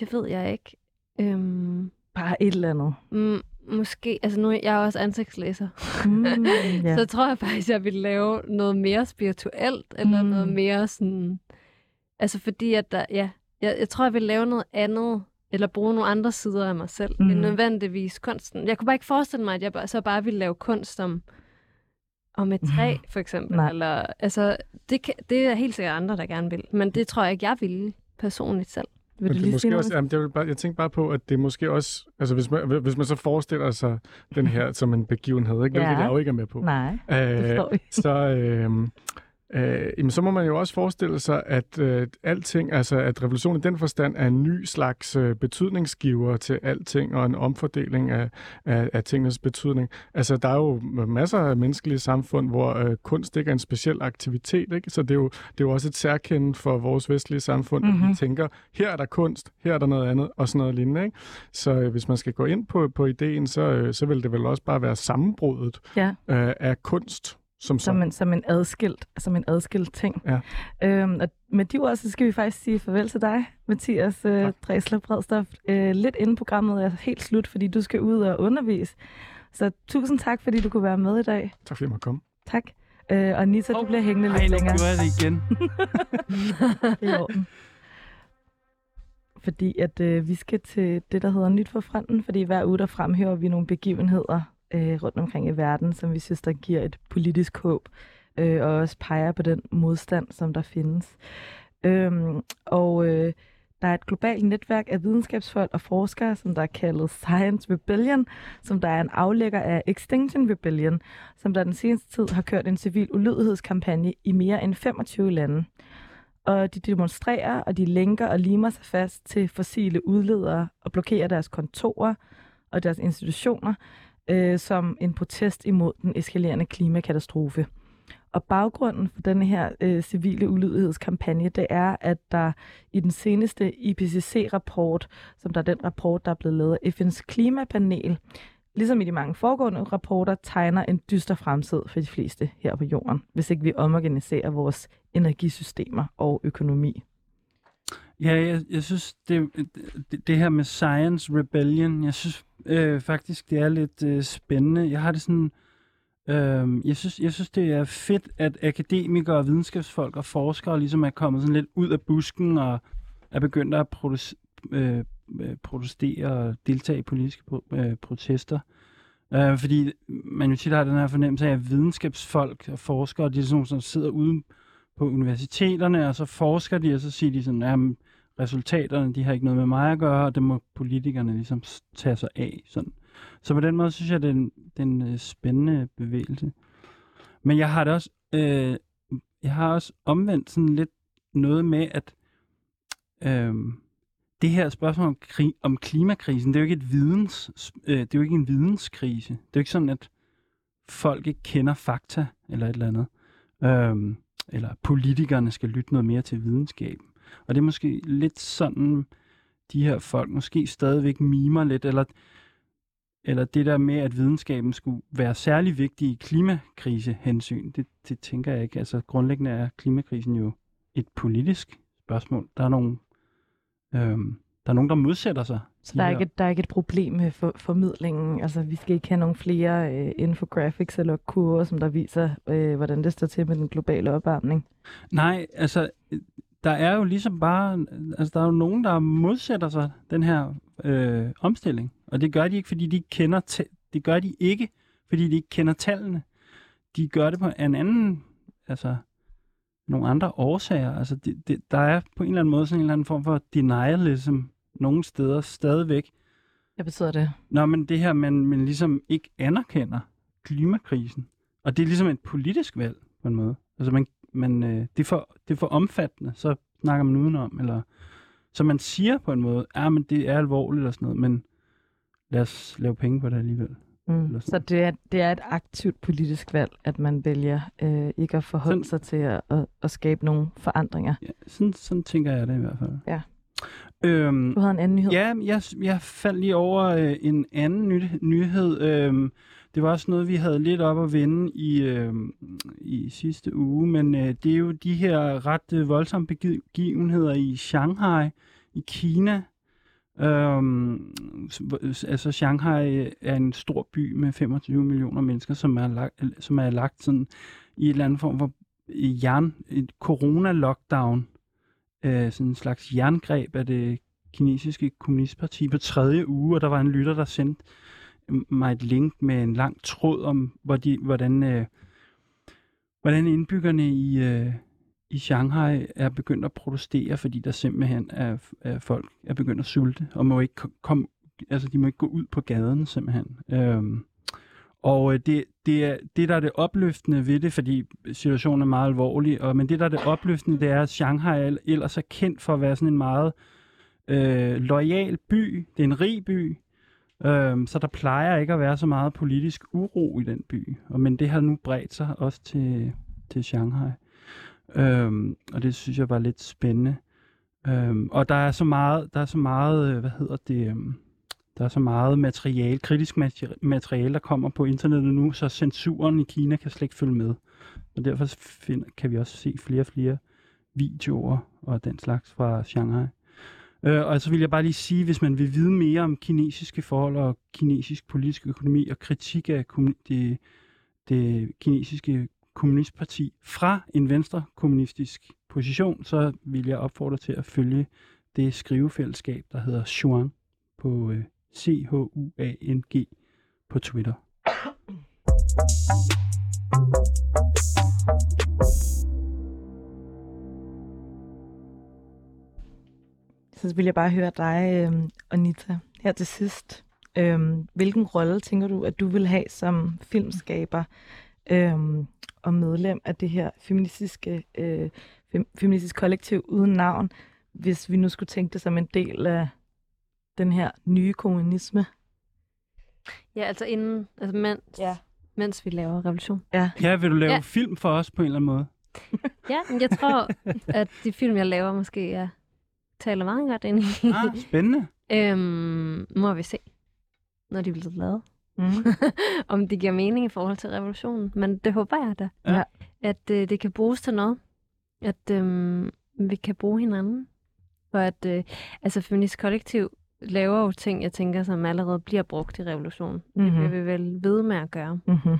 Det ved jeg ikke. Øhm, Bare et eller andet. mm, måske, altså nu er jeg også ansigtslæser, Mm, ja. så tror jeg faktisk, jeg vil lave noget mere spirituelt, eller Mm. mm. noget mere sådan, altså fordi at der, ja, jeg, jeg tror, jeg vil lave noget andet, eller bruge nogle andre sider af mig selv, mm. Mm. end nødvendigvis kunsten. Jeg kunne bare ikke forestille mig, at jeg bare, så bare ville lave kunst om, om et træ, for eksempel. Nej. Eller, altså, det, kan, det er helt sikkert andre, der gerne vil. Men det tror jeg ikke, jeg ville personligt selv. Vil du det lige måske også, jamen, det vil bare, jeg tænker bare på, at det måske også, altså hvis man, hvis man så forestiller sig den her som en begivenhed, ikke? hvilket Ja. jeg jo ikke er med på, Nej, vi. så, øh, øh, jamen, så må man jo også forestille sig, at øh, alting, altså at revolutionen i den forstand er en ny slags øh, betydningsgiver til alting, og en omfordeling af, af, af tingenes betydning. Altså, der er jo masser af menneskelige samfund, hvor øh, kunst ikke er en speciel aktivitet, ikke? så det er, jo, det er jo også et særkende for vores vestlige samfund, mm-hmm. at Mhm. vi tænker, her er der kunst, her er der noget andet, og sådan noget lignende. Ikke? Så øh, hvis man skal gå ind på, på ideen, så, øh, så vil det vel også bare være sammenbruddet Ja. øh, af kunst, som, Som som en, som en adskilt, som en adskilt ting. Ja. Øhm, og med de ord, så skal vi faktisk sige farvel til dig, Mathias øh, Tak. Dresler Bredstof. Øh, lidt inden programmet er helt slut, fordi du skal ud og undervise. Så tusind tak, fordi du kunne være med i dag. Tak fordi jeg måtte komme. Tak. Øh, og Nita, du bliver hængende Ej, lidt nu længere. gjorde jeg det igen. Det er i orden. Fordi at øh, vi skal til det, der hedder Nyt for Fronten, fordi hver uge der fremhæver vi nogle begivenheder øh, rundt omkring i verden, som vi synes, der giver et politisk håb, øh, og også peger på den modstand, som der findes. Øhm, og øh, der er et globalt netværk af videnskabsfolk og forskere, som der er kaldet Science Rebellion, som der er en aflægger af Extinction Rebellion, som der den seneste tid har kørt en civil ulydighedskampagne i mere end 25 lande og de demonstrerer, og de lænker og limer sig fast til fossile udledere og blokerer deres kontorer og deres institutioner øh, som en protest imod den eskalerende klimakatastrofe. Og baggrunden for den her øh, civile ulydighedskampagne, det er, at der i den seneste IPCC-rapport, som der er den rapport, der er blevet lavet af FN's klimapanel, ligesom i de mange foregående rapporter, tegner en dyster fremtid for de fleste her på jorden, hvis ikke vi omorganiserer vores energisystemer og økonomi. Ja, jeg, jeg synes, det, det, det her med Science Rebellion, jeg synes øh, faktisk, det er lidt øh, spændende. Jeg har det sådan... Øh, jeg, synes, jeg synes, det er fedt, at akademikere, videnskabsfolk og forskere ligesom er kommet sådan lidt ud af busken og er begyndt at produce, øh, øh protestere og deltage i politiske øh, protester. Øh, fordi man jo tit har den her fornemmelse af, at videnskabsfolk og forskere, de er sådan, som sidder ude på universiteterne, og så forsker de, og så siger de sådan, jamen, resultaterne, de har ikke noget med mig at gøre, og det må politikerne ligesom tage sig af. Sådan. Så på den måde synes jeg, det er en, det er en øh, spændende bevægelse. Men jeg har det også, øh, jeg har også omvendt sådan lidt noget med, at øh, det her spørgsmål om, krig, om klimakrisen, det er jo ikke et videns, øh, det er jo ikke en videnskrise. Det er jo ikke sådan, at folk ikke kender fakta eller et eller andet. Øh, eller politikerne skal lytte noget mere til videnskaben. Og det er måske lidt sådan, de her folk måske stadigvæk mimer lidt, eller, eller det der med, at videnskaben skulle være særlig vigtig i klimakrisehensyn, det, det tænker jeg ikke. Altså grundlæggende er klimakrisen jo et politisk spørgsmål. Der er nogle, øhm, der er nogen, der modsætter sig. Så der er, ikke, der er ikke et problem med for, formidlingen? Altså, vi skal ikke have nogle flere øh, infographics eller kurver, som der viser, øh, hvordan det står til med den globale opvarmning? Nej, altså, der er jo ligesom bare, altså der er jo nogen, der modsætter sig den her øh, omstilling. Og det gør de ikke, fordi de kender, det gør de ikke, fordi de ikke kender tallene. De gør det på en anden, altså nogle andre årsager. Altså det, det, der er på en eller anden måde sådan en eller anden form for denialism nogle steder stadigvæk. Hvad betyder det? Nå, men det her, man, man ligesom ikke anerkender klimakrisen. Og det er ligesom et politisk valg på en måde. Altså man, man, øh, det, er for, det er for omfattende, så snakker man udenom. Eller, så man siger på en måde, ja, ah, men det er alvorligt og sådan noget, men lad os lave penge på det alligevel. Mm. Så det er, det er et aktivt politisk valg, at man vælger øh, ikke at forholde sådan, sig til at, at, at skabe nogle forandringer. Ja, sådan, sådan tænker jeg det i hvert fald. Ja. Øhm, du havde en anden nyhed. Ja, jeg, jeg faldt lige over øh, en anden ny, nyhed. Øhm, det var også noget, vi havde lidt op at vende i, øh, i sidste uge, men øh, det er jo de her ret øh, voldsomme begivenheder i Shanghai, i Kina. Øhm, altså Shanghai øh, er en stor by med 25 millioner mennesker, som er lagt, øh, som er lagt sådan i et eller andet form for øh, jern, et corona-lockdown, øh, sådan en slags jerngreb af det kinesiske kommunistparti på tredje uge, og der var en lytter, der sendte mig et link med en lang tråd om, hvor de, hvordan, øh, hvordan indbyggerne i, øh, i Shanghai er begyndt at protestere, fordi der simpelthen er, er folk er begyndt at sulte, og må ikke komme, altså de må ikke gå ud på gaden simpelthen. Øhm, og øh, det, det, er, det, der er det opløftende ved det, fordi situationen er meget alvorlig, og, men det, der er det opløftende, det er, at Shanghai ellers er kendt for at være sådan en meget øh, lojal by. Det er en rig by, Øhm, så der plejer ikke at være så meget politisk uro i den by. Og, men det har nu bredt sig også til, til Shanghai. Øhm, og det synes jeg var lidt spændende. Øhm, og der er så meget, der er så meget, øh, hvad hedder det, øhm, der er så meget materiale, kritisk materiale, der kommer på internettet nu, så censuren i Kina kan slet ikke følge med. Og derfor find, kan vi også se flere og flere videoer og den slags fra Shanghai. Øh, og så vil jeg bare lige sige, hvis man vil vide mere om kinesiske forhold og kinesisk politisk økonomi og kritik af det, det kinesiske kommunistparti fra en venstre kommunistisk position, så vil jeg opfordre til at følge det skrivefællesskab, der hedder Xuan på øh, C-H-U-A-N-G på Twitter. Så vil jeg bare høre dig, øh, Anita, her til sidst. Øh, hvilken rolle tænker du, at du vil have som filmskaber øh, og medlem af det her feministiske, øh, fem, feministisk kollektiv uden navn, hvis vi nu skulle tænke det som en del af den her nye kommunisme? Ja, altså inden, altså mens, ja. mens vi laver revolution. Ja. Ja, vil du lave Ja. film for os på en eller anden måde? Ja, men jeg tror, at de film, jeg laver, måske er, taler meget godt ind i. Ah, spændende. øhm, må vi se, når de bliver lavet. Mm. om det giver mening i forhold til revolutionen. Men det håber jeg da. Ja. At øh, det kan bruges til noget. At øh, vi kan bruge hinanden. Og at øh, altså Feminist Kollektiv laver jo ting, jeg tænker, som allerede bliver brugt i revolutionen. Det Mhm. bliver vi vel ved med at gøre. Mm-hmm.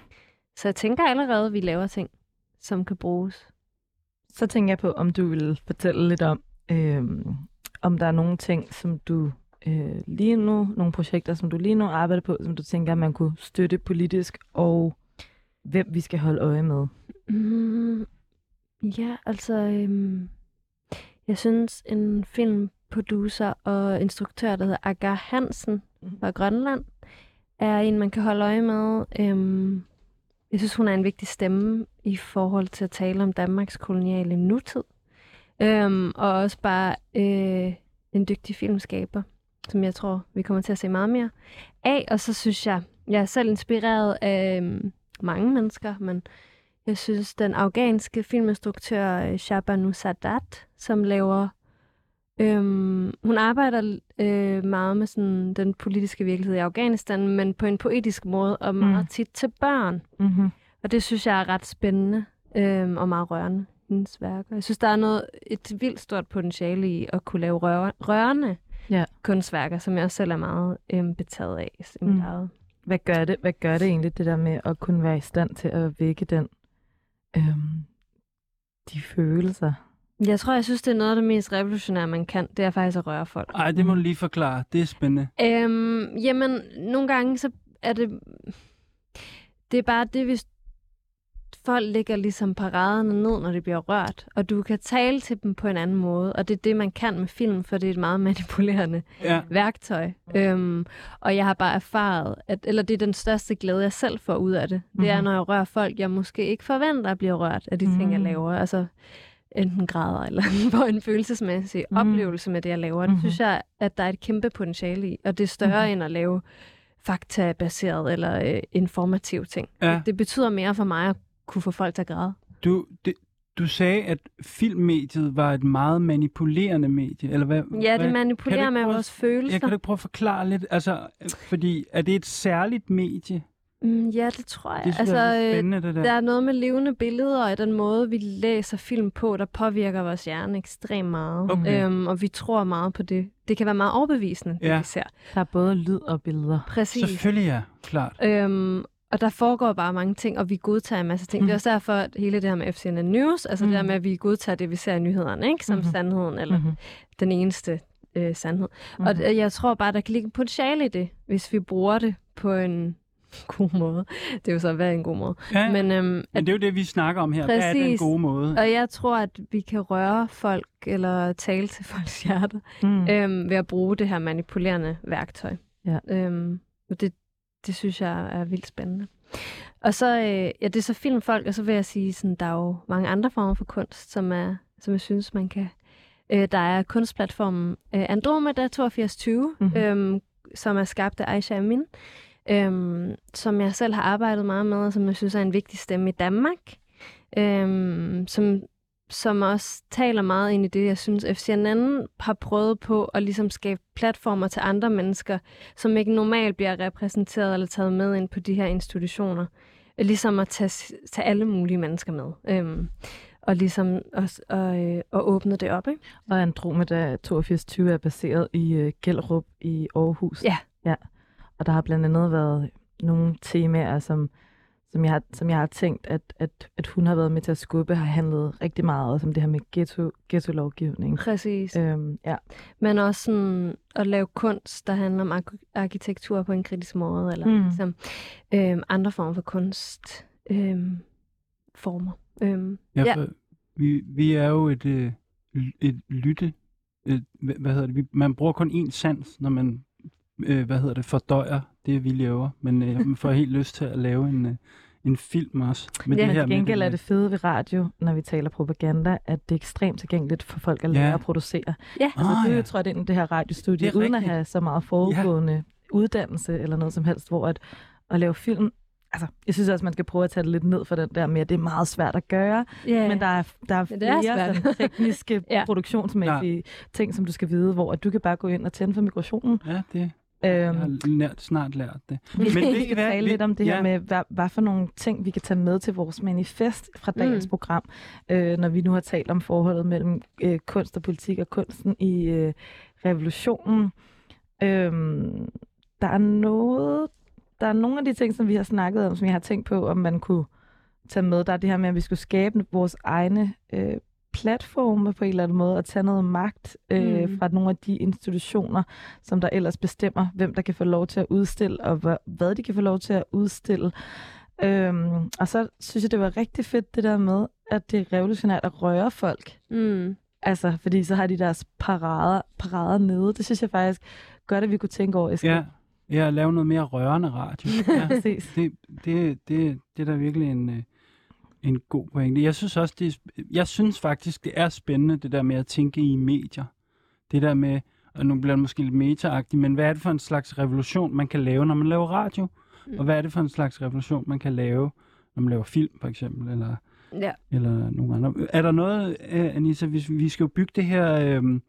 Så jeg tænker allerede, at vi laver ting, som kan bruges. Så tænker jeg på, om du vil fortælle lidt om, øh, om der er nogle ting, som du øh, lige nu, nogle projekter, som du lige nu arbejder på, som du tænker, man kunne støtte politisk, og hvem vi skal holde øje med. Mm, ja, altså, øhm, jeg synes en filmproducer og instruktør, der hedder Agar Hansen Mhm. fra Grønland, er en, man kan holde øje med. Øhm, jeg synes, hun er en vigtig stemme i forhold til at tale om Danmarks koloniale nutid. Øhm, og også bare øh, en dygtig filmskaber, som jeg tror, vi kommer til at se meget mere af. Og så synes jeg, jeg er selv inspireret af øhm, mange mennesker, men jeg synes, den afghanske filminstruktør øh, Shabanu Sadat, som laver... Øhm, hun arbejder øh, meget med sådan, den politiske virkelighed i Afghanistan, men på en poetisk måde, og meget Mm. tit til børn. Mm-hmm. Og det synes jeg er ret spændende øhm, og meget rørende, hendes værker. Jeg synes, der er noget, et vildt stort potentiale i at kunne lave rør, rørende Ja. kunstværker, som jeg også selv er meget øhm, betaget af i mit Mm. eget. Hvad gør det? Hvad gør det egentlig, det der med at kunne være i stand til at vække den, øhm, de følelser? Jeg tror, jeg synes, det er noget af det mest revolutionære, man kan. Det er faktisk at røre folk. Ej, det må du lige forklare. Det er spændende. Øhm, jamen, nogle gange så er det... Det er bare det, hvis folk ligger ligesom paraderne ned, når det bliver rørt, og du kan tale til dem på en anden måde, og det er det, man kan med film, for det er et meget manipulerende Ja. værktøj. Øhm, og jeg har bare erfaret, at, eller det er den største glæde, jeg selv får ud af det. Det er, Mhm. når jeg rører folk, jeg måske ikke forventer at blive rørt af de ting, jeg Mhm. laver. Altså enten græder eller får en følelsesmæssig Mhm. oplevelse med det, jeg laver. Det Mhm. synes jeg, at der er et kæmpe potentiale i, og det er større Mhm. end at lave faktabaseret eller øh, informativ ting. Ja. Det, det betyder mere for mig at kunne få folk til at græde. Du, det, du sagde, at filmmediet var et meget manipulerende medie, eller hvad? Ja, hvad? det manipulerer med vores følelser. Jeg kan du ikke prøve at forklare lidt? Altså, fordi er det et særligt medie? Mm, ja, det tror jeg. Det synes altså, er øh, spændende, det der. Der er noget med levende billeder, og den måde, vi læser film på, der påvirker vores hjerne ekstremt meget. Okay. Øhm, og vi tror meget på det. Det kan være meget overbevisende, det Ja. vi ser. Der er både lyd og billeder. Præcis. Selvfølgelig ja, klart. Øhm, og der foregår bare mange ting, og vi godtager en masse ting. Mm. Det er Mhm. også derfor, at hele det her med FCN News, altså mm. det der med, at vi godtager det, vi ser i nyhederne, ikke? som Mhm. sandheden, eller Mm-hmm. den eneste øh, sandhed. Mm. Og Mhm. d- jeg tror bare, der kan ligge en potentiale i det, hvis vi bruger det på en god måde. Det er jo så, hvad er en god måde? Ja, Men, øhm, men det er jo det, vi snakker om her. Hvad er den Præcis. gode måde? Og jeg tror, at vi kan røre folk eller tale til folks hjerter Mm. øhm, ved at bruge det her manipulerende værktøj. Ja. Øhm, det, det synes jeg er vildt spændende. Og så, øh, ja, det er så filmfolk, og så vil jeg sige, sådan, der er jo mange andre former for kunst, som, er, som jeg synes, man kan... Øh, der er kunstplatformen øh, Andromeda 8220, Mhm. mm-hmm. øhm, som er skabt af Aisha Amin, øhm, som jeg selv har arbejdet meget med, og som jeg synes er en vigtig stemme i Danmark, øhm, som, som også taler meget ind i det, jeg synes, FCNN har prøvet på at ligesom skabe platformer til andre mennesker, som ikke normalt bliver repræsenteret eller taget med ind på de her institutioner. Ligesom at tage, tage alle mulige mennesker med. Øhm, og ligesom også, og, øh, og åbne det op, ikke? Og Andromeda 8220 er baseret i øh, Gellerup i Aarhus. Ja. ja. Og der har blandt andet været nogle temaer, som, som, jeg, har, som jeg har tænkt, at, at, at hun har været med til at skubbe, har handlet rigtig meget også om det her med ghetto, ghetto-lovgivning. Præcis. Øhm, ja. Men også sådan at lave kunst, der handler om ark- arkitektur på en kritisk måde, eller Mm. ligesom, øhm, andre former for kunst. Øhm, former. Øhm, Ja, ja. for vi, vi er jo et, øh, et lytte... Et, hvad hvad hedder det? Vi, man bruger kun én sans, når man øh, hvad hedder det, fordøjer det, vi laver. Men øh, man får helt lyst til at lave en, øh, en film også. Med Ja, det her til med gengæld den, er det fede ved radio, når vi taler propaganda, at det er ekstremt tilgængeligt for folk at Ja. lære at producere. ja. Altså, Ah, du er jo ja. trådt ind i det her radiostudie, Det uden at rigtigt. have så meget foregående ja. uddannelse eller noget som helst, hvor at, at lave film altså, jeg synes også, man skal prøve at tage det lidt ned for den der med, at det er meget svært at gøre, Ja, men der er, der er Ja, det er flere svært. sådan, tekniske, Ja. produktionsmæssige ting, som du skal vide, hvor at du kan bare gå ind og tænde for mikrofonen. Ja, det jeg Øhm, har lært, snart lært det. vi Men skal ved I ikke hvad? tale Vi- lidt om det ja. her med, hvad, hvad for nogle ting, vi kan tage med til vores manifest fra dagens Mm. program, øh, når vi nu har talt om forholdet mellem øh, kunst og politik og kunsten i øh, revolutionen. Øhm, der er noget, der er nogle af de ting, som vi har snakket om, som jeg har tænkt på, om man kunne tage med. Der er det her med, at vi skulle skabe vores egne øh, platforme på en eller anden måde, og tage noget magt øh, Mm. fra nogle af de institutioner, som der ellers bestemmer, hvem der kan få lov til at udstille, og hvad, hvad de kan få lov til at udstille. Øhm, og så synes jeg, det var rigtig fedt det der med, at det er revolutionært at røre folk. Mm. Altså, fordi så har de deres parader, parader nede. Det synes jeg faktisk godt, at vi kunne tænke over. Eskild. Ja, ja lave noget mere rørende radio. Ja. Det, det, det, det er da virkelig en, øh, en god pointe. Jeg synes også, det er, jeg synes faktisk, det er spændende, det der med at tænke i medier. Det der med, og nu bliver det måske lidt meta men hvad er det for en slags revolution, man kan lave, når man laver radio? Mm. Og hvad er det for en slags revolution, man kan lave, når man laver film, for eksempel, eller, Ja. eller nogle andre? Er der noget, øh, Anissa, hvis vi skal jo bygge det her, øh,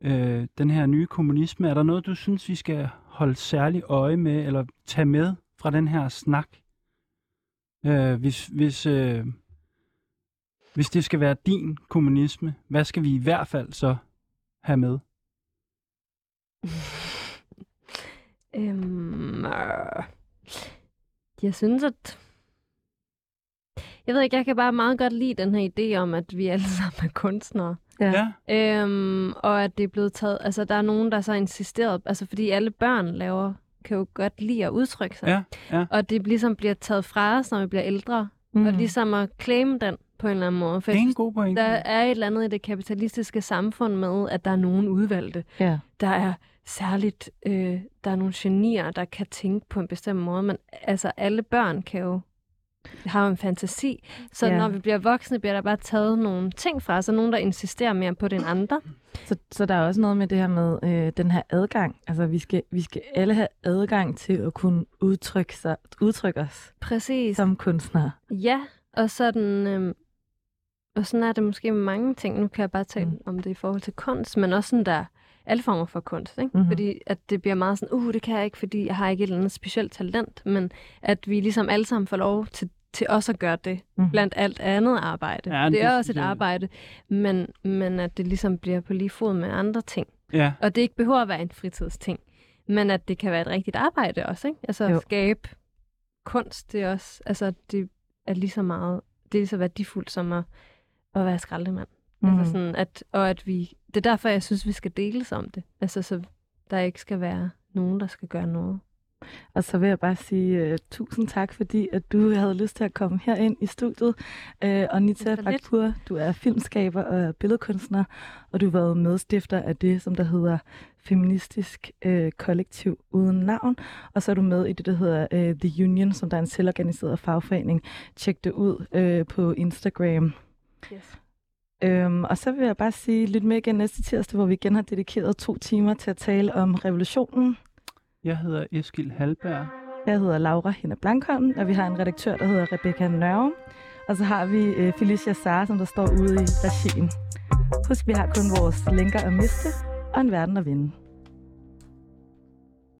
øh, den her nye kommunisme, er der noget, du synes, vi skal holde særlig øje med, eller tage med fra den her snak? Øh, hvis, hvis, øh, hvis det skal være din kommunisme, hvad skal vi i hvert fald så have med? Øhm, øh, jeg synes, at... Jeg ved ikke, jeg kan bare meget godt lide den her idé om, at vi alle sammen er kunstnere. Ja. Øhm, og at det er blevet taget... Altså, der er nogen, der så insisteret... Altså, fordi alle børn laver kan jo godt lide at udtrykke sig. ja, ja. Og det ligesom bliver taget fra os, når vi bliver ældre. Mm. Og ligesom at claim den på en eller anden måde. For Det er en god pointe. der er et eller andet i det kapitalistiske samfund med, at der er nogen udvalgte. ja. Der er særligt, øh, der er nogle genier, der kan tænke på en bestemt måde, men altså alle børn kan jo har en fantasi. Så Ja. når vi bliver voksne, bliver der bare taget nogle ting fra os, og nogen, der insisterer mere på det end andre. Så, så der er også noget med det her med øh, den her adgang. Altså, vi skal, vi skal alle have adgang til at kunne udtrykke, sig, udtrykke os Præcis. som kunstnere. Ja, og sådan, øhm, og sådan er det måske med mange ting. Nu kan jeg bare tale Mm. om det i forhold til kunst, men også sådan der alle former for kunst. Ikke? Mhm. Mm-hmm. Fordi at det bliver meget sådan, uh, det kan jeg ikke, fordi jeg har ikke et eller andet specielt talent, men at vi ligesom alle sammen får lov til, til også at gøre det, Mhm. blandt alt andet arbejde. Ja, det det er også et arbejde, men, men at det ligesom bliver på lige fod med andre ting. Ja, Og det ikke behøver at være en fritidsting, men at det kan være et rigtigt arbejde også. Ikke? Altså Jo. at skabe kunst, det er også, altså det er lige så meget, det er lige så værdifuldt som at, at være skraldemand. Mm. Mhm. Altså sådan, at, og at vi, det er derfor, jeg synes, vi skal deles om det. Altså så der ikke skal være nogen, der skal gøre noget. Og så vil jeg bare sige uh, tusind tak, fordi at du havde lyst til at komme herind i studiet. Uh, og Nita. Bakpur, du er filmskaber og billedkunstner, og du har været medstifter af det, som der hedder Feministisk uh, Kollektiv Uden Navn. Og så er du med i det, der hedder uh, The Union, som der er en selvorganiseret fagforening. Tjek det ud uh, på Instagram. Yes. Øhm, og så vil jeg bare sige lidt med igen næste tirsdag, hvor vi igen har dedikeret to timer til at tale om revolutionen. jeg hedder Eskil Halberg. Jeg hedder Laura Hinde Blankholm, og vi har en redaktør, der hedder Rebecca Nørre. Og så har vi øh, Felicia Sara, som der står ude i regien. Husk, vi har kun vores lænker at miste og en verden at vinde.